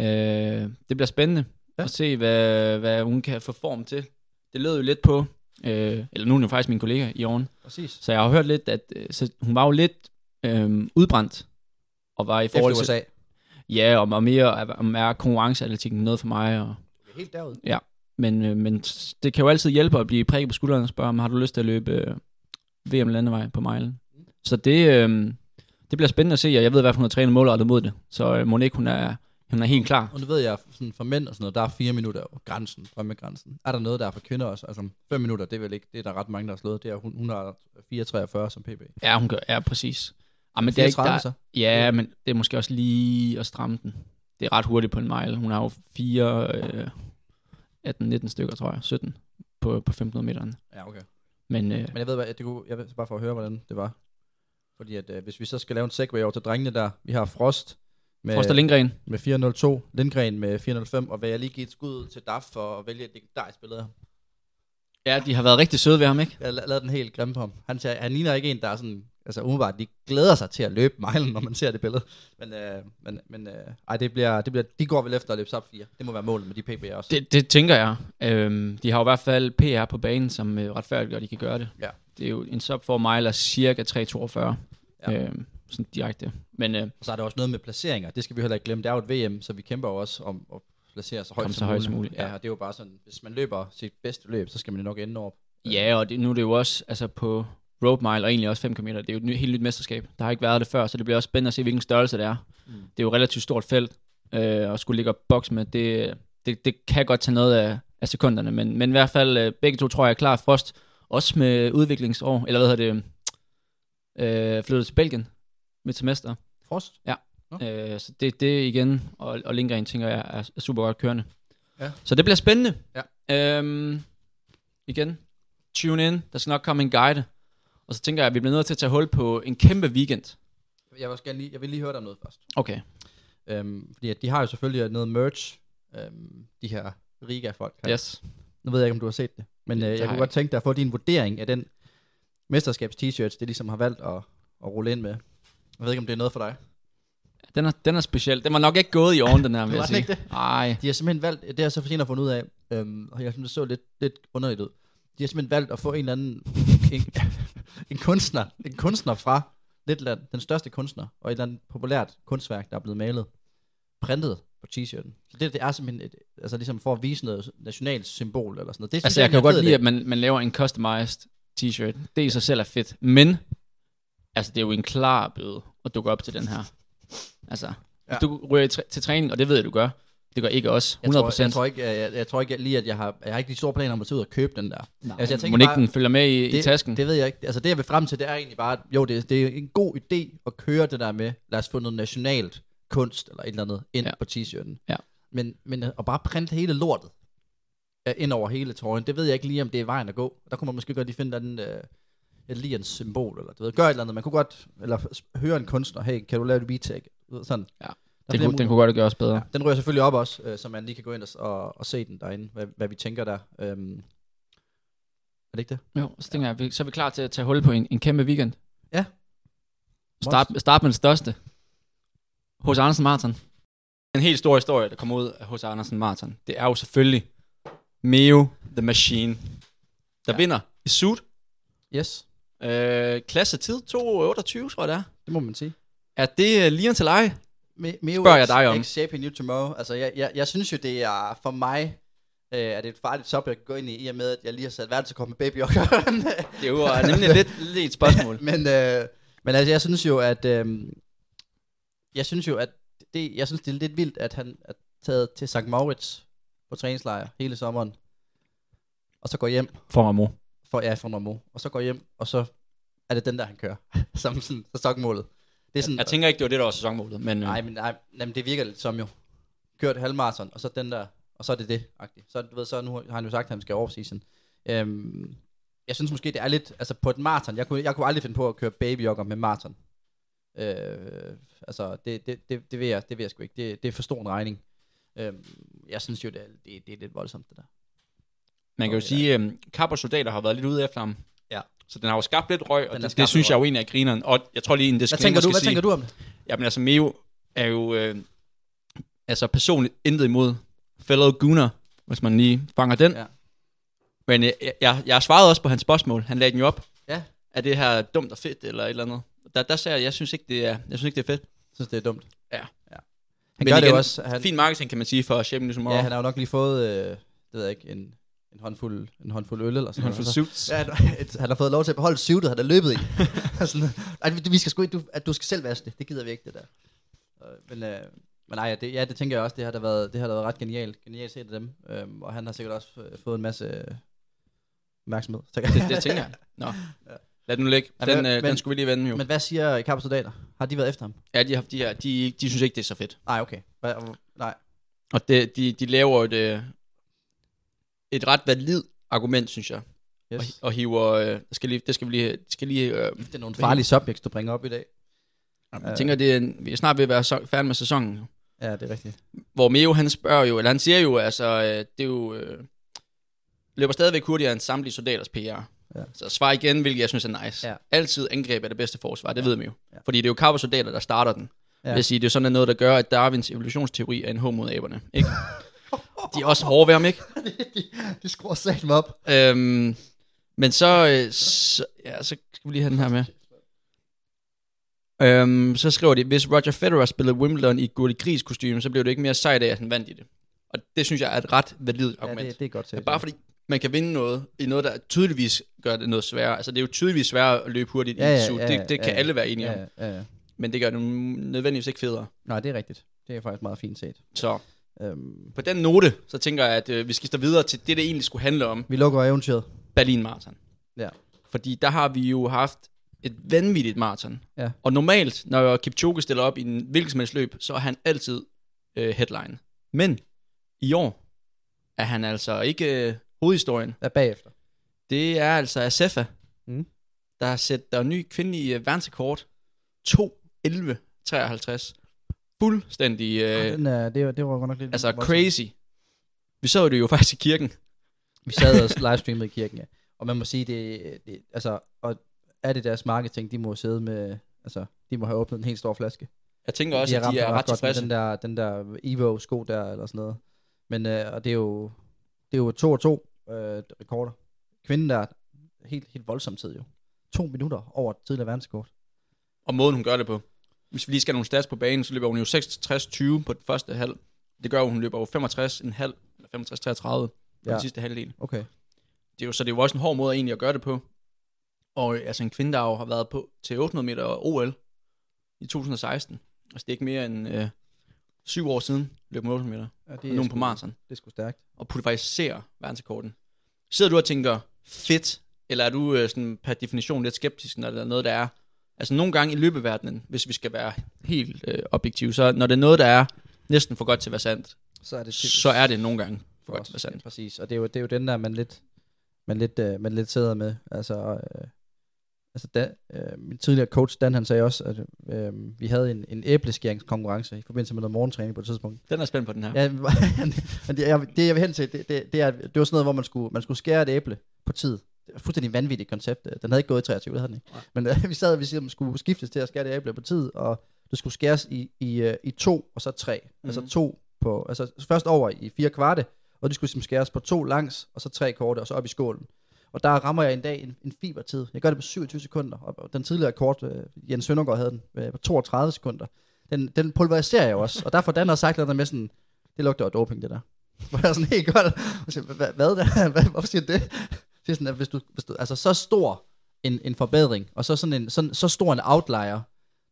Øh, det bliver spændende ja. Ja. at se, hvad, hvad hun kan få form til. Det lød jo lidt på, øh, eller nu er hun jo faktisk min kollega i åren, Præcis. så jeg har hørt lidt, at øh, så hun var jo lidt øh, udbrændt, og var i forhold Efter til, USA. ja, og, og mere om er konkurrenceatletikken noget for mig, og Helt derud. Men, øh, men det kan jo altid hjælpe at blive prikket på skulderen og spørge, om har du lyst til at løbe øh, VM landevej på milen? Så det, øh, det bliver spændende at se, og jeg ved i hvert fald, hun har trænet målrettet mod det. Så øh, Monique, hun er, hun er helt klar. Og nu ved jeg, sådan for mænd og sådan noget, der er fire minutter jo grænsen, drømmegrænsen. Er der noget, der er for kvinder også? Altså fem minutter, det er vel ikke, det er der ret mange, der har slået. Det er, hun, hun har 4,43 som PB. Ja, hun gør, ja, præcis. Ja, men det er ikke, 34 der, så? ja, men det er måske også lige at stramme den. Det er ret hurtigt på en mile. Hun har jo 4, øh, 18-19 stykker, tror jeg, 17 på, på 1500 meter. Ja, okay. Men øh, Men jeg ved, hvad, det kunne, jeg ved, bare for at høre, hvordan det var. Fordi at, øh, hvis vi så skal lave en segway over til drengene der, vi har Frost med, Frost og Lindgren, med 402, Lindgren med 405, og vil jeg lige give et skud til DAF for at vælge et legendarisk billede. ja, de har været rigtig søde ved ham, ikke? Jeg har la- lavet den helt grimme på ham. Han, siger, han ligner ikke en, der er sådan, altså umiddelbart, de glæder sig til at løbe milen, når man ser det billede. Men, øh, men, men øh, ej, det bliver, det bliver, de går vel efter at løbe sub 4. Det må være målet med de PB'er også. Det, det tænker jeg. Øhm, de har jo i hvert fald PR på banen, som øh, retfærdiggør, at de kan gøre det. Ja. Det er jo en sub for mile er cirka 3,42. Ja. Øhm, sådan direkte. Men øh, Og så er der også noget med placeringer. Det skal vi heller ikke glemme. Det er jo et VM, så vi kæmper jo også om at placere så højt, så højt som muligt, Ja. ja. og det er jo bare sådan, hvis man løber sit bedste løb, så skal man jo nok ende op. ja, og det, nu er det jo også altså på road mile, og egentlig også 5 km, det er jo et ny, helt nyt mesterskab. Der har ikke været det før, så det bliver også spændende at se, hvilken størrelse det er. Mm. Det er jo et relativt stort felt, øh, og skulle ligge og bokse med, det, det, det kan godt tage noget af, af sekunderne, men, men i hvert fald, øh, begge to tror jeg er klar. Frost, også med udviklingsår, eller hvad hedder det, øh, flyttet til Belgien med semester. Frost? Øh, så det, det igen, og, og Lindgren tænker jeg er, er super godt kørende. Ja. Så det bliver spændende. Ja. Øhm, igen, tune in, der skal nok komme en guide. Og så tænker jeg, at vi bliver nødt til at tage hul på en kæmpe weekend. Jeg vil, også gerne lige, jeg vil lige høre dig om noget først. Okay. Øhm, fordi at de har jo selvfølgelig noget merch øhm, de her Riga-folk. her. Yes. Nu ved jeg ikke, om du har set det, men øh, jeg kunne godt tænke dig at få din vurdering af den mesterskabs-t-shirts, det ligesom har valgt at, at rulle ind med. Jeg ved ikke, om det er noget for dig. Den er, den er speciel. Den var nok ikke gået i oven, den her, vil jeg sige. ikke det? Nej. De har simpelthen valgt, det har jeg så for at fundet ud af, øhm, og jeg synes, det så lidt, lidt underligt ud. De har simpelthen valgt at få en eller anden, en, en kunstner, en kunstner fra Letland, den største kunstner, og et eller andet populært kunstværk, der er blevet malet, printet på t-shirten. Så det, det er simpelthen et, altså ligesom for at vise noget nationalt symbol eller sådan noget. Det Altså, jeg kan egentlig er godt lide, det. at man, man laver en customized t-shirt. Det i sig selv er fedt. Men, altså, det er jo en klar bøde at dukke op til den her. Altså, ja. Ja. du ryger til træning, og det ved jeg, du gør. Det gør ikke os. 100%. Jeg tror, jeg, tror ikke, jeg, jeg, jeg tror ikke lige, at jeg har, jeg har ikke de store planer om at tage ud og købe den der. Nej, Altså, jeg tænker ikke bare- den følger med i, i det, tasken? Det ved jeg ikke. Altså det, jeg vil frem til, det er egentlig bare, at jo, det, det er en god idé at køre det der med, lad os få noget nationalt kunst eller et eller andet ind Ja. på t-shirten. Ja. Men, men at bare printe hele lortet ind over hele trøjen, det ved jeg ikke lige, om det er vejen at gå. Der kunne man måske godt lige finde den øh, et ligens symbol, eller du ved, gøre et eller andet. Man kunne godt, eller høre en kunstner, hey, kan du lave et ved, Sådan. Ja. Den, kunne, den kunne godt gøres bedre. Ja, den ryger selvfølgelig op også, øh, så man lige kan gå ind og, og, og se den derinde, hvad, hvad vi tænker der. Øhm, er det ikke det? Jo, så tænker jeg, vi- så er vi klar til at tage hul på en, en kæmpe weekend. Ja. Start, start med det største. Hos Andersen Martin. En helt stor historie, der kommer ud af hos Andersen Martin, det er jo selvfølgelig Meo The Machine, der ja. Ja. vinder i suit. Yes, Øh, klasse tid 2.28, tror jeg det er. det må man sige. Er det uh, lige til leje? Me- Meo Spørger jeg dig om. X Shaping You Tomorrow. Altså, jeg, jeg, jeg synes jo, det er for mig, øh, er det et farligt jeg kan gå ind i, i og med, at jeg lige har sat værelsekort med baby og Det er jo uh, nemlig lidt, lidt et spørgsmål. men, øh, men altså, jeg synes jo, at, øh, jeg synes jo, at det, jeg synes, det er lidt vildt, at han er taget til St. Moritz på træningslejr hele sommeren, og så går hjem, For Ramo. for, ja, for Normo, og så går hjem, og så er det den der, han kører, som sådan sæsonmålet. Det er sådan, Jeg tænker ikke, det var det, der var sæsonmålet, men øh, Nej, men, nej, men det virker lidt som jo. Kørt halvmarathon, og så den der, og så er det det, -agtigt. Så, du ved, så nu har han jo sagt, at han skal off-season. Øhm, jeg synes måske, det er lidt, altså på et maraton, jeg kunne, jeg kunne aldrig finde på at køre babyjogger med maraton. Øh, altså, det, det, det, det, vil jeg, det vil jeg sgu ikke. Det, det er for stor en regning. Øhm, jeg synes jo, det er, det, det er lidt voldsomt, det der. man kan jo Okay, sige, at Kap og Soldater har været lidt ude efter ham. Så den har jo skabt lidt røg, og det, det, synes jeg jo egentlig er grineren. Og jeg tror lige, en Hvad disclaimer tænker du, skal hvad sige, tænker du om det? Jamen altså, Meo er jo øh, altså personligt intet imod fellow Gunnar, hvis man lige fanger den. Ja. Men jeg, jeg, jeg svarede også på hans spørgsmål. Han lagde den jo op. Ja. Er det her dumt og fedt, eller et eller andet? Der, der sagde jeg, jeg synes ikke, det er, jeg synes ikke, det er fedt. Jeg synes, det er dumt. Ja. ja. Han Men gør det igen, jo også. Han, Fin marketing, kan man sige, for Shaping News ja, han har jo nok lige fået, øh, det ved jeg ikke, en, en håndfuld, en håndfuld øl eller sådan noget. får suits. Ja, et- han har fået lov til at beholde suitet, han er løbet i. sådan, Ej, vi skal sgu ikke, du, at du skal selv vaske det. Det gider vi ikke, det der. Øh, Men, øh, men nej, ja, det, ja, det tænker jeg også, det har da været, det har da været ret genialt. Genialt set af dem. Øhm, og han har sikkert også øh, fået en masse øh, opmærksomhed. Så- Det, det tænker jeg. Nå. Lad den nu ligge. Ja, Den, men- øh, den skulle vi lige vende jo. Men hvad siger soldater? Har de været efter ham? Ja, de, har, de, har, de, de synes ikke, det er så fedt. Nej, okay. Hvad, nej. Og det, de, de laver et, øh, et ret valid argument, synes jeg. Og, Yes. og hiver, øh, skal lige, det skal vi lige, skal lige øh, Det er nogle farlige subjects, du bringer op i dag. jeg tænker, det er, en, vi er snart ved at være så, færdige med sæsonen. Ja, det er rigtigt. Hvor Meo, han spørger jo, eller han siger jo, altså, øh, det er jo, øh, løber stadigvæk hurtigere end samtlige soldaters PR. Ja. Så svar igen, hvilket jeg synes er nice. Ja. Altid angreb er det bedste forsvar, det Ja. ved man jo. Ja. Fordi det er jo Carver soldater, der starter den. Ja. Jeg vil sige, det er sådan noget, der gør, at Darwins evolutionsteori er en håb mod aberne. Ikke? De er også hårde ved ham, ikke? de, de skruer sat mig op. Øhm, men så, øh, så, ja, så skal vi lige have den her med. Øhm, så skriver de, hvis Roger Federer spillede Wimbledon i Gurli Gris kostume, så blev det ikke mere sejt af, at han vandt i det. Og det synes jeg er et ret validt Ja, argument. det, det er godt set. Bare fordi man kan vinde noget i noget, der tydeligvis gør det noget sværere. Altså det er jo tydeligvis sværere at løbe hurtigt Ja, i ja, et suit. ja, det, det kan ja, alle være enige ja, om. ja, ja. Men det gør det nødvendigvis ikke federe. Nej, det er rigtigt. Det er faktisk meget fint set. Så Øhm, på den note, så tænker jeg, at øh, vi skifter videre til det, det egentlig skulle handle om. vi lukker eventyret. Berlin Marathon. Ja. Fordi der har vi jo haft et vanvittigt maraton. Ja. Og normalt, når Kipchoge stiller op i en hvilken som helst løb, så er han altid øh, headline. Men i år er han altså ikke øh, hovedhistorien. Hvad bagefter? Det er altså Asefa, Mm. der har sat der ny kvindelig øh, verdensrekord. 2.11.53. Fuldstændig, Øh, øh, den er, det, var, det var godt nok lidt altså voldsomt. crazy. Vi så det jo faktisk i kirken. Vi sad og livestreamede i kirken, ja. Og man må sige, det, det altså, og er det deres marketing, de må sidde med, altså, de må have åbnet en helt stor flaske. Jeg tænker også, har at de er ret tilfredse. Den der, den der Evo-sko der, eller sådan noget. Men, øh, og det er jo, det er jo to og to øh, rekorder. Kvinden der, helt, helt voldsom tid jo. To minutter over tidligere verdenskort. Og måden, hun gør det på. Hvis vi lige skal nogle stats på banen, så løber hun jo 66-20 på den første halv. Det gør, at hun løber jo 65 en halv, eller 65-33 på ja. Den sidste halvdel. Okay. Det er jo, så det er jo også en hård måde egentlig at gøre det på. Og altså en kvinde, der jo har været på til 800 meter OL i 2016. Altså det er ikke mere end øh, syv år siden, løb hun 800 meter. Ja, Det er nogen på sgu- maraton. Det er sgu stærkt. Og pulveriserer verdensrekorden. Sidder du og tænker, fedt, eller er du øh, sådan per definition lidt skeptisk, når der er noget, der er... Altså nogle gange i løbeverdenen, hvis vi skal være helt øh, objektive, så når det er noget, der er næsten for godt til at være sandt, Så er det så er det nogle gange for godt til at være sandt. Ja, præcis. Og det er jo, det er jo den der, man lidt, man lidt, øh, man lidt sidder med. Altså, øh, altså Dan, øh, min tidligere coach Dan, han sagde også, at øh, vi havde en, en æbleskæringskonkurrence i forbindelse med noget morgentræning på et tidspunkt. Den er spændt på den her. Ja, men det, jeg, det jeg vil hen til, det, det, det, er, det var sådan noget, hvor man skulle, man skulle skære et æble på tid. Det var fuldstændig vanvittigt koncept. Den havde ikke gået i 23, det havde den ikke. Men øh, vi sad, vi siger, man skulle skiftes til at skære det æble på tid, og det skulle skæres i, i, øh, i to, og så tre. Mm. Altså Mhm. to på, altså først over i fire kvarte, og det skulle ligesom skæres på to langs, og så tre korte, og så op i skålen. Og der rammer jeg en dag en, en fibertid. Jeg gør det på 27 sekunder, og og den tidligere kort, øh, Jens Søndergaard havde den øh, på 32 sekunder. Den, den pulveriserer jeg også, og derfor Dan har sagt noget med sådan, det lugter af doping, det der. Hvor jeg sådan helt godt, og hvad, hvad? Hvad, hvorfor siger det? Det er sådan, at hvis du, hvis du, altså så stor en, en forbedring, og så sådan en, sådan, så stor en outlier,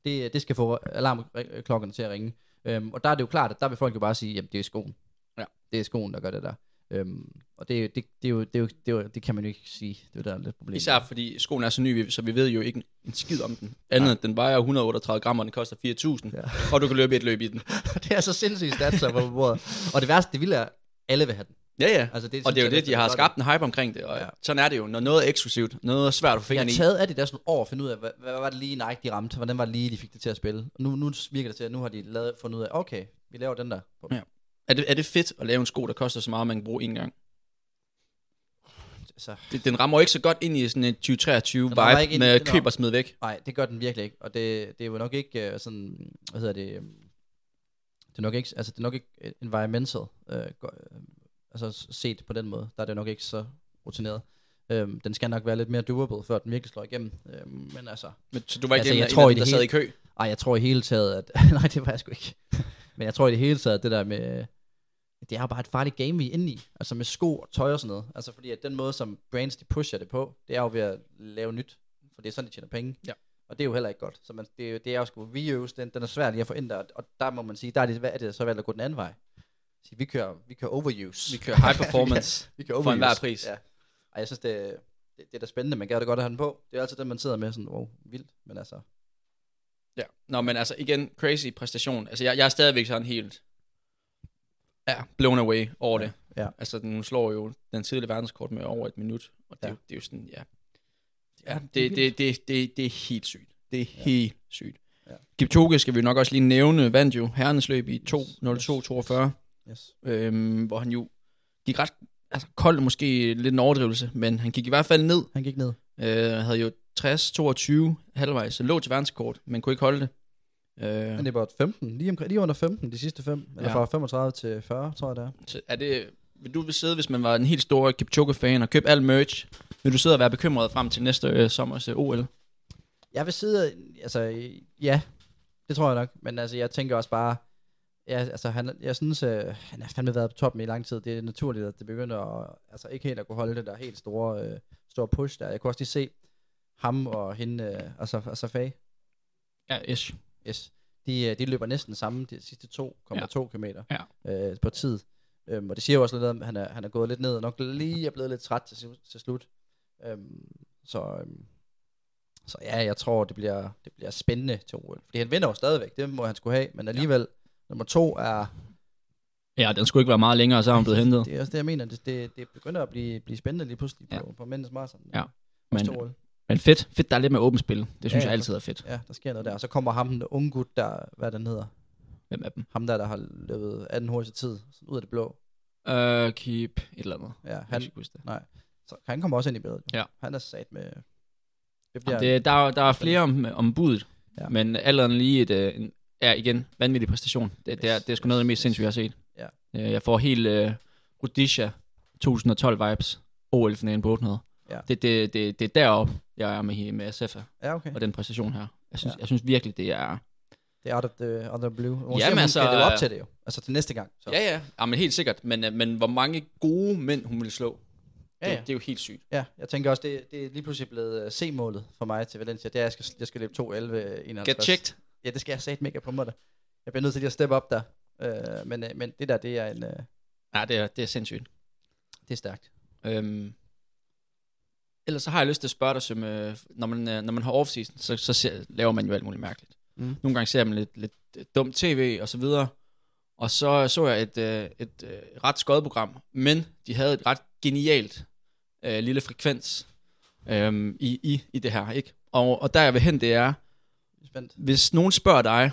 det, det skal få alarmklokkerne til at ringe. Øhm, og der er det jo klart, at der vil folk jo bare sige, jamen det er skoen. Ja. Det er skoen, der gør det der. Øhm, og det, det, det, er jo, det, er jo, det, er jo, det kan man jo ikke sige. Det er der er lidt problem. Især fordi skoen er så ny, så vi ved jo ikke en- skid om den. Andet, ja. den vejer 138 gram, og den koster 4.000, ja. Og du kan løbe et løb i den. det er så sindssygt stats på bordet. Og det værste, det vilde er, alle vil have den. Ja, ja. Altså, det og det er jo jeg det, de har skabt en hype omkring det, og ja. Sådan er det jo. Når noget er eksklusivt, noget er svært at få Jeg fingeren har i. taget af det der sådan år at finde ud af, hvad, hvad var det lige Nike, de ramte? Hvordan var det lige, de fik det til at spille? Nu, nu virker det til, at nu har de lavet, fundet ud af, okay, vi laver den der. Ja. Er det, er det fedt at lave en sko, der koster så meget, man kan bruge en gang? Altså, Det, den rammer ikke så godt ind i sådan en 2023 Den rammer vibe ind- med den køb og smid væk. nej, det gør den virkelig ikke. Og det, det er jo nok ikke uh, sådan, hvad hedder det, um, det er nok ikke, altså det er nok ikke øh, environmental, uh, altså set på den måde, der er det nok ikke så rutineret. Um, den skal nok være lidt mere doable, før den virkelig slår igennem. Um, men altså, Men, så du var ikke Altså, jeg tror i en, der det sad i hele- kø? ej, jeg tror i hele taget, at, nej, det var jeg sgu ikke. men jeg tror i det hele taget, at det der med, det er jo bare et farligt game, vi er inde i. Altså med sko og tøj og sådan noget. Altså fordi at den måde, som brands de pusher det på, det er jo ved at lave nyt. For det er sådan, de tjener penge. Ja. Og det er jo heller ikke godt. Så man, det, er jo, det er jo sgu reuse, den, den er svær lige at få ændret. Og der må man sige, der er det, hvad er det så valgt at gå den anden vej. Så vi kører, vi kører overuse. Vi kører high performance. vi kører for enhver pris. Ja. Ej, jeg synes, det, det, det er da spændende. Man gad da godt at have den på. Det er altid den, man sidder med sådan, wow, vildt. Men altså, Ja. Nå, men altså igen, crazy præstation. Altså jeg, jeg er stadigvæk sådan helt ja, blown away over Ja, det. ja. Altså den slår jo den tidlige verdenskort med over et minut, og det, Ja. det er jo sådan, ja. Ja, det det, det, det, det, det er helt sygt. Det er ja. helt sygt. Ja. Kipchoge skal vi nok også lige nævne, vandt jo herrenes løb i 2.02.42, yes. øhm, hvor han jo gik ret altså, kold, måske lidt en overdrivelse, men han gik i hvert fald ned. Han gik ned. Øh, havde jo 60-22 halvvejs, så lå til verdenskort, men kunne ikke holde det. Øh, Men det var 15, lige, omkring, lige under 15, de sidste fem. Eller Ja. fra 35 til 40, tror jeg det er. Så er det, vil du vil sidde, hvis man var en helt stor Kipchoge-fan og købe al merch, vil du sidde og være bekymret frem til næste øh, sommers øh, OL? Jeg vil sidde, altså, ja, det tror jeg nok. Men altså, jeg tænker også bare, ja, altså, han, jeg synes, øh, han har fandme været på toppen i lang tid. Det er naturligt, at det begynder at, altså, ikke helt at kunne holde det der helt store, øh, store push der. Jeg kunne også lige se ham og hende, øh, altså, altså Fag, Ja, ish. yes, de, øh, de løber næsten samme de sidste 2,2 km Ja. øh, på tid. Øhm, og det siger jo også lidt om, at han er, han er gået lidt ned, og nok lige er blevet lidt træt til, til slut. Øhm, så, øhm, så ja, jeg tror, det bliver, det bliver spændende til OL. Fordi han vinder jo stadigvæk, det må han skulle have, men alligevel, ja. Nummer to er, Ja, den skulle ikke være meget længere, så er hun blevet hentet. det er også det, jeg mener, det, det, det begynder at blive, blive spændende lige pludselig Ja. på, på mændens marathon. Ja, men-. Men fedt, fedt, der er lidt med åbent spil. Det synes Ja, jeg altid er fedt. Ja, der sker noget der. Og så kommer ham, den unge gut, der, hvad den hedder, Hvem af dem? ham der, der har løbet 18 hurtigste tid, sådan ud af det blå. Uh, keep et eller andet. Ja, Jeg han, ikke huske det. nej. Så han kommer også ind i billedet. Ja. Han er sat med... Det bliver, Jamen, det, der, er- der er flere om, om budet, Ja. men andet lige et, øh, en, er igen vanvittig præstation. Det, det, er, det er sgu noget af det mest sindssyge, jeg har set. Ja. Øh, Jeg får helt uh, Rudisha 2012 vibes. OL-finalen på 800. Ja. Det, det, det, det er deroppe, jeg er med, med SF Ja, okay. og den præstation her. Jeg synes, Ja. ja. jeg synes virkelig, det er... Det er out of the, out of the blue. Jamen, siger, hun altså, skal leve op øh, til det jo. Altså til næste gang. Så. Ja, ja. Ja, men helt sikkert. Men, øh, men hvor mange gode mænd hun vil slå, Ja, det, ja. det er jo helt sygt. Ja, jeg tænker også, det, det er lige pludselig blevet uh, C-målet for mig til Valencia. Det er, at jeg skal, jeg skal løbe 2.11, 51. Get checked. Ja, det skal jeg sagt mega på mig. da. Jeg bliver nødt til lige at steppe op der. Uh, men, uh, men det der, det er en... Uh, Ja, det er, det er sindssygt. det er stærkt. Øhm, ellers så har jeg lyst til at spørge dig, som, øh, når, man, øh, når man har off-season, så, så ser, laver man jo alt muligt mærkeligt. Mm. Nogle gange ser man lidt, lidt øh, dumt tv og så videre. Og så så jeg et, øh, et øh, ret skøjet program, men de havde et ret genialt øh, lille frekvens øh, i, i, i det her. ikke? Og, og der jeg vil hen, det er spændt. hvis nogen spørger dig,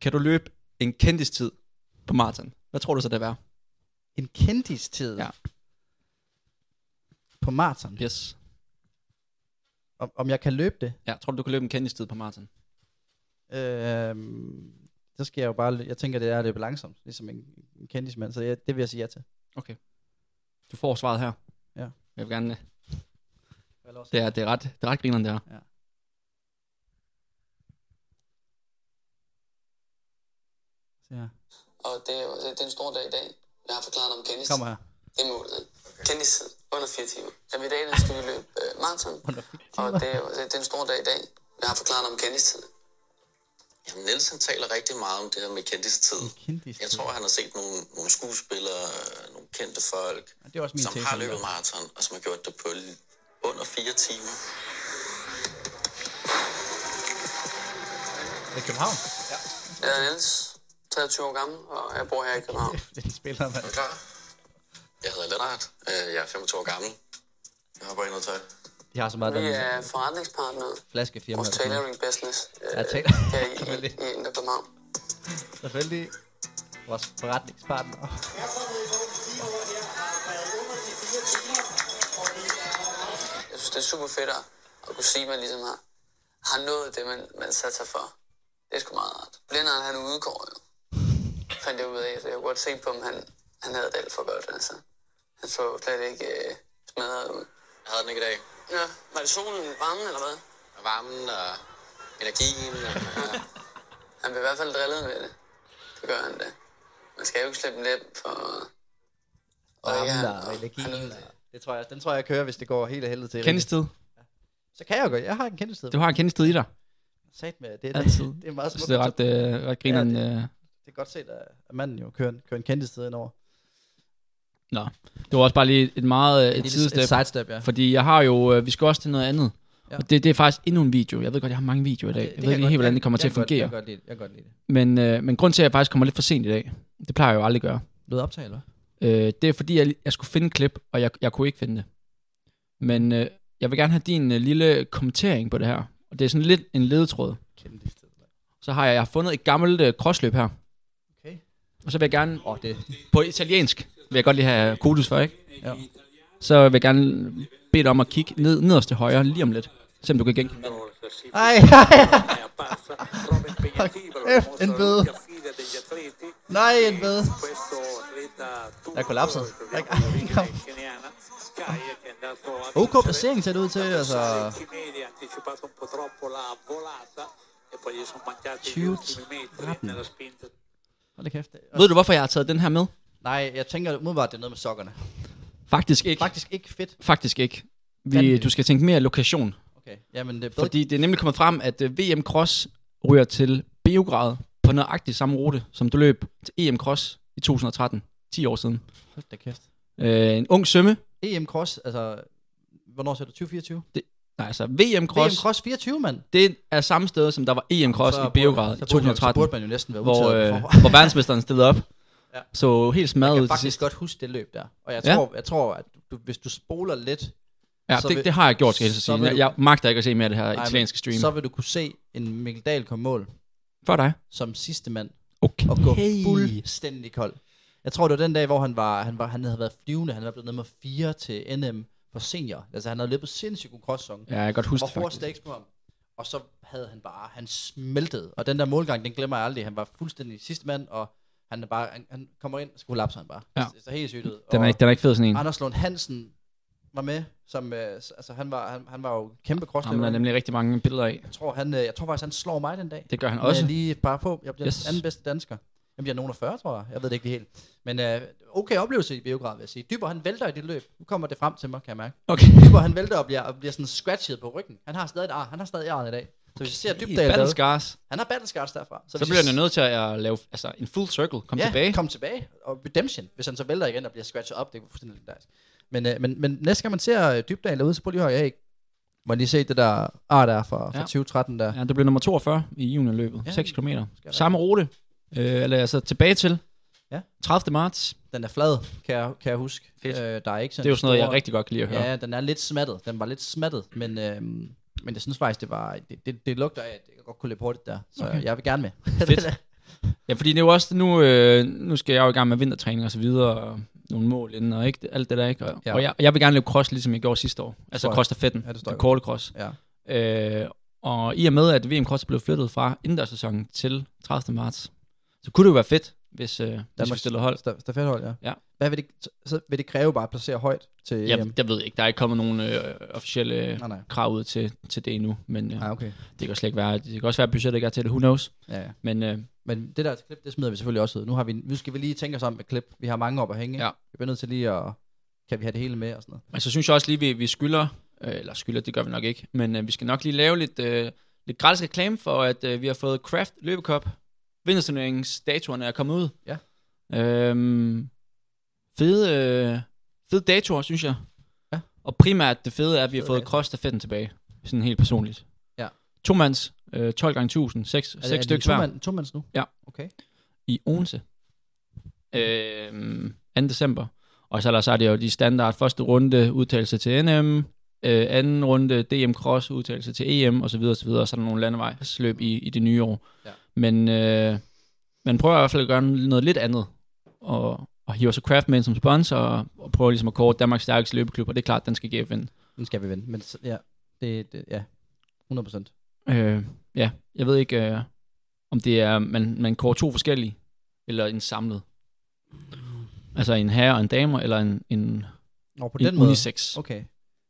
kan du løbe en kendistid på maraton? Hvad tror du så, det er? En kendistid Ja. på maraton. Yes. Om, om jeg kan løbe det? Ja, tror du, du kan løbe en kendistid på maraton? Øhm, så skal jeg jo bare... Jeg tænker, det er at løbe langsomt, ligesom en, en kendismand. Så jeg, det vil jeg sige ja til. Du får svaret her. Ja. Jeg vil gerne... Det er, det er ret, det er ret grineren, det her. Så ja. Og det er, det er en stor dag i dag. Jeg har forklaret om kendis. Kommer her. Det er målet. Kendis under 4 timer. Jamen i dag der skal vi løbe øh, maraton. Og det er, det er en stor dag i dag. Jeg har forklaret om kendistid. Jamen, Niels han taler rigtig meget om det her med kendistid. En kendistid. Jeg tror, han har set nogle, nogle skuespillere, øh, nogle kendte folk, Det er også min som tese. har løbet maraton, og som har gjort det på under fire timer. Det er København. Jeg er Niels, 23 år gammel, og jeg bor her i København. Det er spiller, mand. Er du klar? Jeg hedder Lennart. Øh, Jeg er 25 år gammel. Jeg hopper i noget tøj. De har så meget Vi den er forretningspartnere. flaskefirma. Vores tailoring business øh, Ja, taler. her i, Selvfølgelig. i Indre København. Selvfølgelig. Vores forretningspartner. Jeg synes, det er super fedt at, at kunne sige, at man ligesom har, har nået det, man, man satte sig for. Det er sgu meget rart. Blinderen, han udgår jo. Fandt jeg ud af, så jeg kunne godt se på ham, han, han havde det alt for godt. Altså. Han så slet ikke øh, smadret ud. Jeg havde den ikke i dag. Ja, var det solen varmen, eller hvad? Varmen og energien. Og, ja. Han blev i hvert fald drillet med det. Det gør han da. Man skal jo ikke slippe let for... Og Varmen han- og energien. det. og- Det tror jeg, den tror jeg, jeg kører, hvis det går helt af helvede til. Kendistid. Så kan jeg jo godt. Jeg har en kendestid. Du har en kendistid i dig. Sat med, det er, Altid. det er meget smukt. det er ret, øh, ret grineren. Ja, Ja, det er godt set, at manden jo kører en, kører en kendestid indover. Nå, det var også bare lige et meget øh, et, sidestep. Et sidestep, ja. Fordi jeg har jo, øh, vi skal også til noget andet. Ja. Og det, det er faktisk endnu en video. Jeg ved godt, jeg har mange videoer i dag. Det- jeg det ved kan ikke helt, hvordan det jeg- kommer til jeg at kan godt- fungere. Jeg kan godt lide det. Jeg godt lide det. Men, øh, men grund til, at jeg faktisk kommer lidt for sent i dag, det plejer jeg jo aldrig at gøre. Noget optag, eller Øh, det er fordi, jeg, jeg skulle finde et klip, og jeg, jeg kunne ikke finde det. Men øh, jeg vil gerne have din øh, lille kommentering på det her. Og det er sådan lidt en ledetråd. Så har jeg, jeg har fundet et gammelt øh, crossløb her. Og så vil jeg gerne, Åh, oh, det på italiensk, vil jeg godt lige have kodus for, ikke? Ja. Så vil jeg gerne bede dig om at kigge ned, nederst til højre lige om lidt. Se om du kan genkende den. Ej, ej, F, en bøde. Nej, en bøde. Der er kollapset. Ej, ej. OK placering ser det ud til, altså. 2013. Hold da kæft. Ved du, hvorfor jeg har taget den her med? Nej, jeg tænker umiddelbart, det er noget med sokkerne. Faktisk ikke. Faktisk ikke fedt. Faktisk ikke. Vi, du skal tænke mere lokation. Okay, jamen det er. Fordi det er nemlig kommet frem, at øh, VM Cross ryger til Beograd på nøjagtig samme rute, som du løb til EM Cross i 2013. 10 år siden. Hold da kæft. Øh, en ung sømme. EM Cross, altså, hvornår ser du 2024? Nej, altså VM Cross. VM Cross 24, mand. Det er samme sted, som der var EM Cross Så i Beograd i burde man- 2013. Så burde man jo næsten være hvor, øh, hvor verdensmesteren stillede op. Ja. Så helt Jeg smadret ud kan til faktisk sidst. godt huske det løb der. Og jeg Ja. tror, jeg tror at du, hvis du spoler lidt, Ja, så det, vil- det har jeg gjort, skal jeg sige. Jeg, du- jeg magter ikke at se mere af det her Nej, italienske stream. så vil du kunne se en Mikkel Dahl komme mål For dig. som sidste mand Okay. og gå fuldstændig kold. Jeg tror, det var den dag, hvor han var, han, var, han havde været flyvende. Han var blevet nummer 4 til NM for senior. Altså, han havde løbet sindssygt god cross-song. Ja, jeg kan godt huske det faktisk. på ham. Og så havde han bare, han smeltede. Og den der målgang, den glemmer jeg aldrig. Han var fuldstændig sidste mand, og han, er bare, han, han kommer ind, skulle lapse han bare. Ja. Det ser helt sygt ud. Den er, Og ikke, den er ikke fed sådan en. Anders Lund Hansen var med, som, øh, altså han var, han, han var jo kæmpe er der crossløber. nemlig rigtig mange billeder af. Jeg tror, han, øh, jeg tror faktisk, han slår mig den dag. Det gør han Men også. Jeg lige bare på. Jeg bliver yes. anden bedste dansker. Jeg bliver nogen af 40, tror jeg. Jeg ved det ikke lige helt. Men øh, okay oplevelse i Beograd, vil jeg sige. Dyber, han vælter i det løb. Nu kommer det frem til mig, kan jeg mærke. Okay. Dyber, han vælter og bliver, og bliver sådan scratchet på ryggen. Han har stadig et ar. Han har stadig arren i dag. Så hvis jeg ser Dybdal Battle derude, scars. han har battle scars derfra. Så, hvis bliver han jo nødt til at lave altså, en full circle. Kom ja, tilbage. kom tilbage. Og redemption, hvis han så vælter igen og bliver scratchet op. Det er fuldstændig legendarisk. Men, øh, men, men næste gang man ser øh, Dybdal derude, så prøv lige at høre, jeg må jeg lige se det der ar der fra, fra Ja. 2013 der. Ja, du blev nummer 42 i juniorløbet. Ja, 6 km. Samme rute. Øh, eller altså tilbage til. Ja. 30. marts. Den er flad, kan jeg, kan jeg huske. Fedt. Øh, der er ikke sådan Det er jo sådan noget, jeg rigtig godt kan lide at høre. Ja, den er lidt smattet. Den var lidt smattet, men, øhm, men jeg synes faktisk, det var det, det, det lugter af, at jeg godt kunne løbe hurtigt der. Så Okay. jeg vil gerne med. Fedt. Ja, fordi det er jo også nu, øh, nu skal jeg jo i gang med vintertræning og så videre, og nogle mål inden, og ikke, alt det der, ikke? Og, ja. Og jeg, jeg vil gerne løbe cross, ligesom jeg gjorde sidste år. Altså Forstår jeg. cross stafetten, Ja, det det korte cross. ja. Øh, og i og med, at VM Cross blev flyttet fra indendørssæsonen til 30. marts, så kunne det jo være fedt, hvis, øh, vi Danmark stiller hold. Sta- Stafethold, ja. Ja. Hvad vil det, så- vil det kræve bare at placere højt til Jeg, EM? jeg ved ikke, der er ikke kommet nogen øh, officielle Nej, nej. krav ud til, til det endnu, men øh, Ah, okay. det kan slet ikke være, det kan også være, at budgettet ikke er til det, who knows. Ja, ja. Men øh, Men det der klip, det smider vi selvfølgelig også ud. Nu, har vi, nu skal vi lige tænke os om med klip. Vi har mange op at hænge. Ja. Vi bliver nødt til lige at... Kan vi have det hele med og sådan noget? Men så synes jeg også lige, vi, vi skylder, øh, eller skylder, det gør vi nok ikke, men øh, vi skal nok lige lave lidt, øh, lidt gratis reklame for, at øh, vi har fået Craft Løbekop. Vinterturneringsdatoerne er kommet ud. Ja. Øhm, fede, øh, fede datoer, synes jeg. Ja. Og primært det fede er, at vi har fået cross-stafetten tilbage. Sådan helt personligt. Ja. To mands, øh, 12 gange 1000, 6, Er det- er 6 det stykker to hver To mands nu? Ja. Okay. i Odense. Øh, 2. december. Og så, ellers så er det jo de standard første runde udtalelse til NM, øh, anden runde DM Cross udtalelse til EM og så videre og så videre, og så er der nogle landevejsløb i, i det nye år. Ja. Men øh, man prøver i hvert fald at gøre noget lidt andet, og, og hiver så Craft med ind som sponsor, og, og prøver ligesom at kåre Danmarks stærkeste løbeklub, og det er klart, den skal GF vinde. Den skal vi vinde. Men ja, det, det ja. 100 procent. Øh, ja, jeg ved ikke, øh, om det er, man, man kårer to forskellige, eller en samlet. Altså en herre og en damer, eller en, en, Nå, på en den måde. unisex. Okay.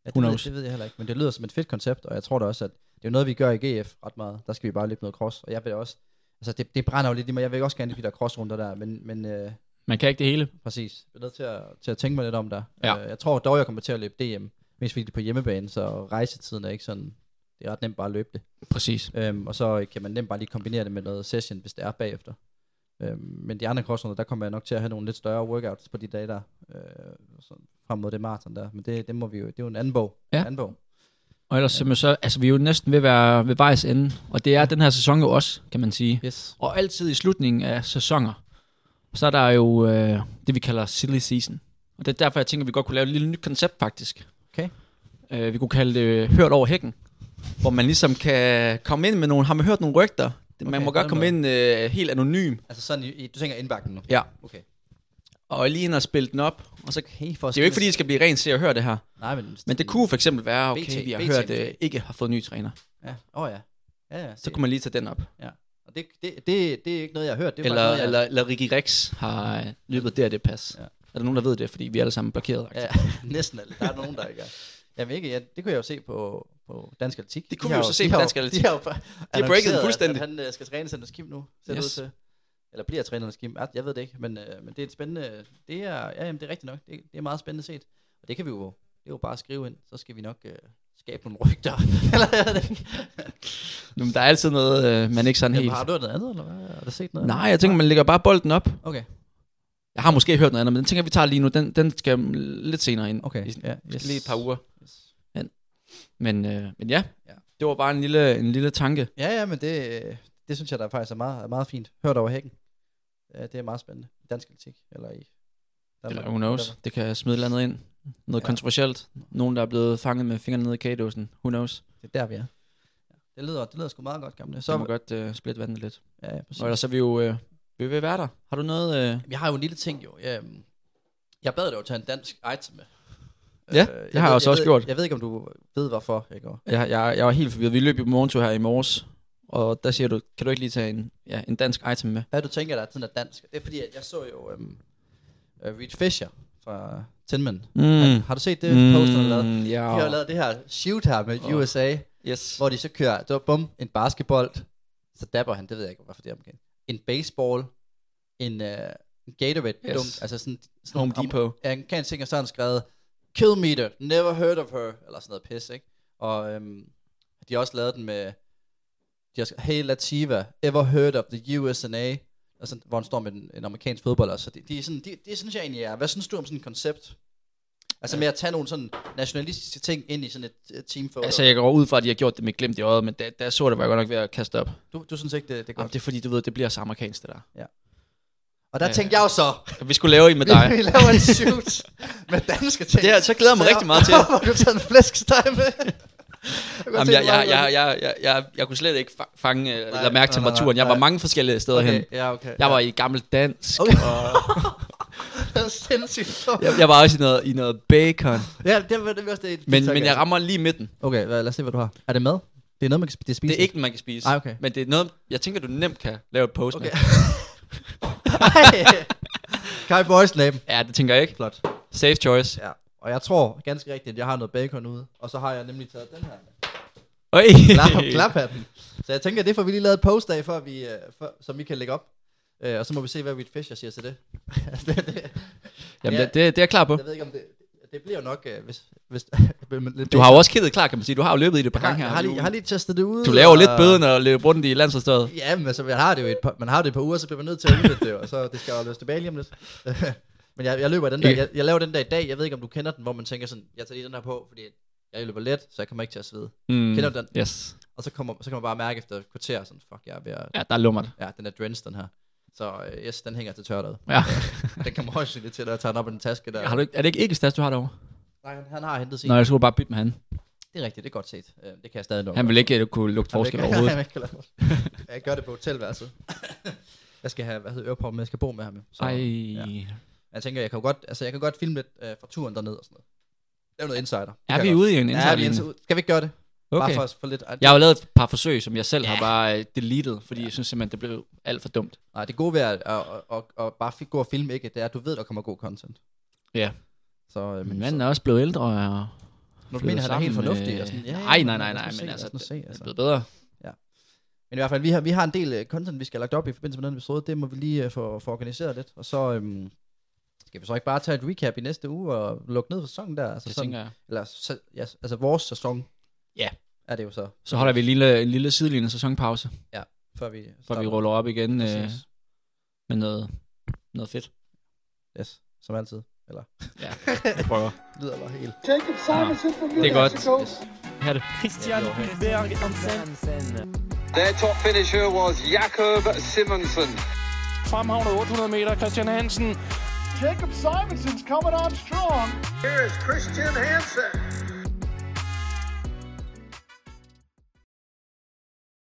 Ja, det, ved, det ved jeg heller ikke, men det lyder som et fedt koncept, og jeg tror da også, at det er noget, vi gør i GF ret meget. Der skal vi bare løbe noget cross, og jeg vil også, altså det, det brænder jo lidt i mig, jeg vil også gerne de der crossrunder der, men, men øh, Man kan ikke det hele. præcis, jeg er nødt til at, til at tænke mig lidt om der. Ja. Øh, jeg tror dog, jeg kommer til at løbe DM, mest fordi det er på hjemmebane, så rejsetiden er ikke sådan, det er ret nemt bare at løbe det. Præcis. Øhm, og så kan man nemt bare lige kombinere det med noget session, hvis det er bagefter. Øhm, men de andre crossrunder, der kommer jeg nok til at have nogle lidt større workouts på de dage der, øh, sådan frem mod det maraton der. Men det, det må vi jo, det er jo en anden bog. Ja. En anden bog. Og ellers ja. så, altså vi er jo næsten ved at være ved vejs ende, og det er den her sæson jo også, kan man sige. Yes. Og altid i slutningen af sæsoner, så er der jo øh, det, vi kalder silly season. Og det er derfor, jeg tænker, at vi godt kunne lave et lille nyt koncept, faktisk. Okay. Øh, vi kunne kalde det øh, Hørt over hækken, hvor man ligesom kan komme ind med nogle, har man hørt nogle rygter? Det, man Okay, må godt komme ind øh, helt anonym, Altså sådan, i, du tænker indbakken nu? Ja. Okay. Og lige ind og spille den op. Og så, Okay, for det er jo ikke, fordi det skal blive rent se og høre det her. Nej, men... Men det kunne for eksempel være, okay, BT vi har BT hørt, øh, ikke har fået ny træner. Ja, åh oh, ja. Ja, ja. Så kunne man lige tage den op. Og det, det, det, det er ikke noget, jeg har hørt. Det er Eller, noget, jeg... eller, eller Ricky Rex har øh, løbet der det pas. Ja. Ja. Er der nogen, der ved det, fordi vi er alle sammen blokeret? Ja, næsten alle. Der er nogen, der ikke er. Jamen ikke, ja, det kunne jeg jo se på, på Dansk Atletik. Det kunne De vi har jo så se de på har Dansk Atletik. De har jo breaket den annonceret, fuldstændig. At, han øh, skal træne Sanders Kim nu, ser Yes. ud til. Eller bliver træner Sanders Kim. Jeg, ved det ikke, men, øh, men det er et spændende... Det er, ja, jamen, det er rigtigt nok. Det, det er meget spændende set. Og det kan vi jo, det er jo bare at skrive ind. Så skal vi nok øh, skabe nogle rygter. Nu, men der er altid noget, øh, man ikke sådan Jamen, helt... har du hørt noget andet, eller hvad? Har du set noget Nej, jeg tænker, man lægger bare bolden op. Okay, Jeg har måske hørt noget andet, men den tænker vi tager lige nu. Den, den skal lidt senere ind. okay. Ja, yes. Lige et par uger. Yes. Men, øh, men ja, Ja. det var bare en lille, en lille tanke. Ja, ja, men det, det synes jeg, der faktisk er meget, er meget fint. Hørt over hækken. Ja, det er meget spændende. I dansk politik, eller i... Eller who knows. Det kan smide et andet ind. Noget Ja. kontroversielt. Nogen, der er blevet fanget med fingrene nede i kagedåsen. Who knows. Det er der, vi er. Ja. Det lyder, det lyder sgu meget godt, gamle. Så Så, må godt øh, splitte vandet lidt. ja, ja, præcis. Og ellers er vi jo øh, vi vil være der. Har du noget... Øh... Jeg har jo en lille ting jo. Jeg, jeg bad dig jo tage en dansk item med. Ja, Øh, det har jeg også ved, gjort. Jeg ved ikke, om du ved, hvorfor jeg går. Jeg, jeg, jeg var helt forvirret. Vi løb jo morgentur her i morges, og der siger du, kan du ikke lige tage en, ja, en dansk item med? Hvad du tænker, der er sådan er dansk? Det er fordi, at jeg så jo um, uh, Reed Fisher fra Tin. Mm. Han, har du set det mm, poster, han har lavet? ja. De har jo lavet det her shoot her med Åh. USA, Yes. hvor de så kører, det var bum, en basketball, så dabber han, det ved jeg ikke, hvorfor det er amerikansk. En baseball, en, uh, en Gatorade Yes. dunk, altså sådan, sådan Home Depot. Ja, en kan ting, og så har han skrevet, kill meter, never heard of her, eller sådan noget pis, ikke? Og øhm, de har også lavet den med, de har skrevet, hey Lativa, ever heard of the USNA? Altså, hvor han står med en, en amerikansk fodbold også. Så de, de, er sådan, de, det synes jeg egentlig er, hvad synes du om sådan et koncept? Altså med at tage nogle sådan nationalistiske ting ind i sådan et, et teamfoto. Altså, jeg går ud fra, at de har gjort det med glimt i øjet, men da, da jeg så det, var jeg godt nok ved at kaste op. du, du synes ikke, det, det er Jamen, godt? det er fordi, du ved, det bliver så amerikansk, det der. Og der Ja. tænkte jeg jo så, Vi skulle lave en med dig. vi laver en shoot med danske ting. Det er, så glæder jeg mig rigtig meget til. Hvor du taget en flæskesteg med. Jamen, jeg, jeg, jeg, jeg, jeg, jeg, jeg kunne slet ikke fa- fange øh, eller mærke nej, nej, temperaturen. Jeg var nej. mange forskellige steder okay, hen. Ja, okay. Jeg var i gammel dansk, Okay. og Det er sindssygt. jeg, jeg var også i noget, i noget bacon. Ja, det var det også det. Men, men jeg rammer lige midten. Okay, lad os se, hvad du har. Er det mad? Det er noget, man kan det er spise. Det er ikke, man kan spise. Ej, okay. Men det er noget, jeg tænker, du nemt kan lave et post Okay. med. Kai Boys Lab. Ja, det tænker jeg ikke. Flot. Safe choice. Ja. Og jeg tror ganske rigtigt, at jeg har noget bacon ude. Og så har jeg nemlig taget den her. Øj. Klap, klaphatten. Så jeg tænker, det får vi lige lavet et post af, før vi, uh, for, som vi kan lægge op. Uh, og så må vi se, hvad Reed Fisher siger til det. det, det Jamen, Ja. det, det, er jeg klar på. jeg ved ikke, om det... Det bliver nok, uh, hvis... hvis lidt Du har jo også kittet klar, kan man sige. Du har jo løbet i det et par jeg gange her. jeg har, lige, jeg har lige testet det ud. Du laver lidt og- bøde, når du løber rundt i landsholdsstedet. Ja, men altså, man har det jo et par, man har det et par uger, så bliver man nødt til at udnytte det, og så det skal jo løse tilbage lige om lidt. men jeg, jeg løber den der, jeg, jeg, laver den der i dag, jeg ved ikke, om du kender den, hvor man tænker sådan, jeg tager lige den her på, fordi jeg løber let, så jeg kommer ikke til at svede. Mm. Kender du den? Yes. Og så, kommer, så kan man bare mærke efter et kvarter, sådan, fuck, jeg er ved at, Ja, der er lummert. ja, den er drenched, den her. Så øh, yes, den hænger til tørret. Ja. den kommer højst lidt til, jeg tager den op i den taske der. Har du ikke, er det ikke Ikkestas, du har derovre? Nej, han- han har hentet sin. Nå, jeg skulle bare bytte med han. Det er rigtigt, det er godt set. Øh, det kan jeg stadig nå. Han vil ikke uh, kunne lugte forskel ikke- overhovedet. han ikke. Jeg gør det på hotelværelset. jeg skal have, hvad hedder ørepop med, jeg skal bo med ham. Så, Ej. ja. Jeg tænker, jeg kan godt, altså jeg kan godt filme lidt øh, fra turen derned og sådan noget. Lave noget insider. Det Er vi ude i en godt. Ja, vi er insider? insider. Skal vi ikke gøre det? Bare Okay. for, for lidt. Jeg har jo lavet et par forsøg, som jeg selv har bare uh, deleted, fordi jeg synes simpelthen, det blev alt for dumt. Nej, det gode ved at, at, at, at, bare gå og filme ikke, det er, at du ved, der kommer god content. Ja. Så, øh, Men manden er også blevet ældre, og Når du mener, han er helt fornuftig. Og sådan, ja, nej, ja, nej, nej, os nej, nu se, men lad altså, os nu se, det er altså. blevet bedre. Men i hvert fald, vi har, vi har en del uh, content, vi skal have lagt op i forbindelse med den episode. Det må vi lige uh, få, få organiseret lidt. Og så um, skal vi så ikke bare tage et recap i næste uge og lukke ned for sæsonen der. Altså Det sådan, tænker jeg. Eller, så, ja, altså vores sæson. Ja. Er det jo så. Så holder vi en lille, en lille sidelinje sæsonpause, Før vi, før vi ruller op igen øh, med noget, noget fedt. Yes, som altid. Eller, Ja, jeg prøver. lyder bare helt. Jacob Simonson from New Det er godt. Yes. Her er det. Christian Hulberg Hansen. Their top finisher was Jakob Simonsen. Fremhavnet 800 meter, Christian Hansen. Jacob Simonson's coming on strong. Here is Christian Hansen.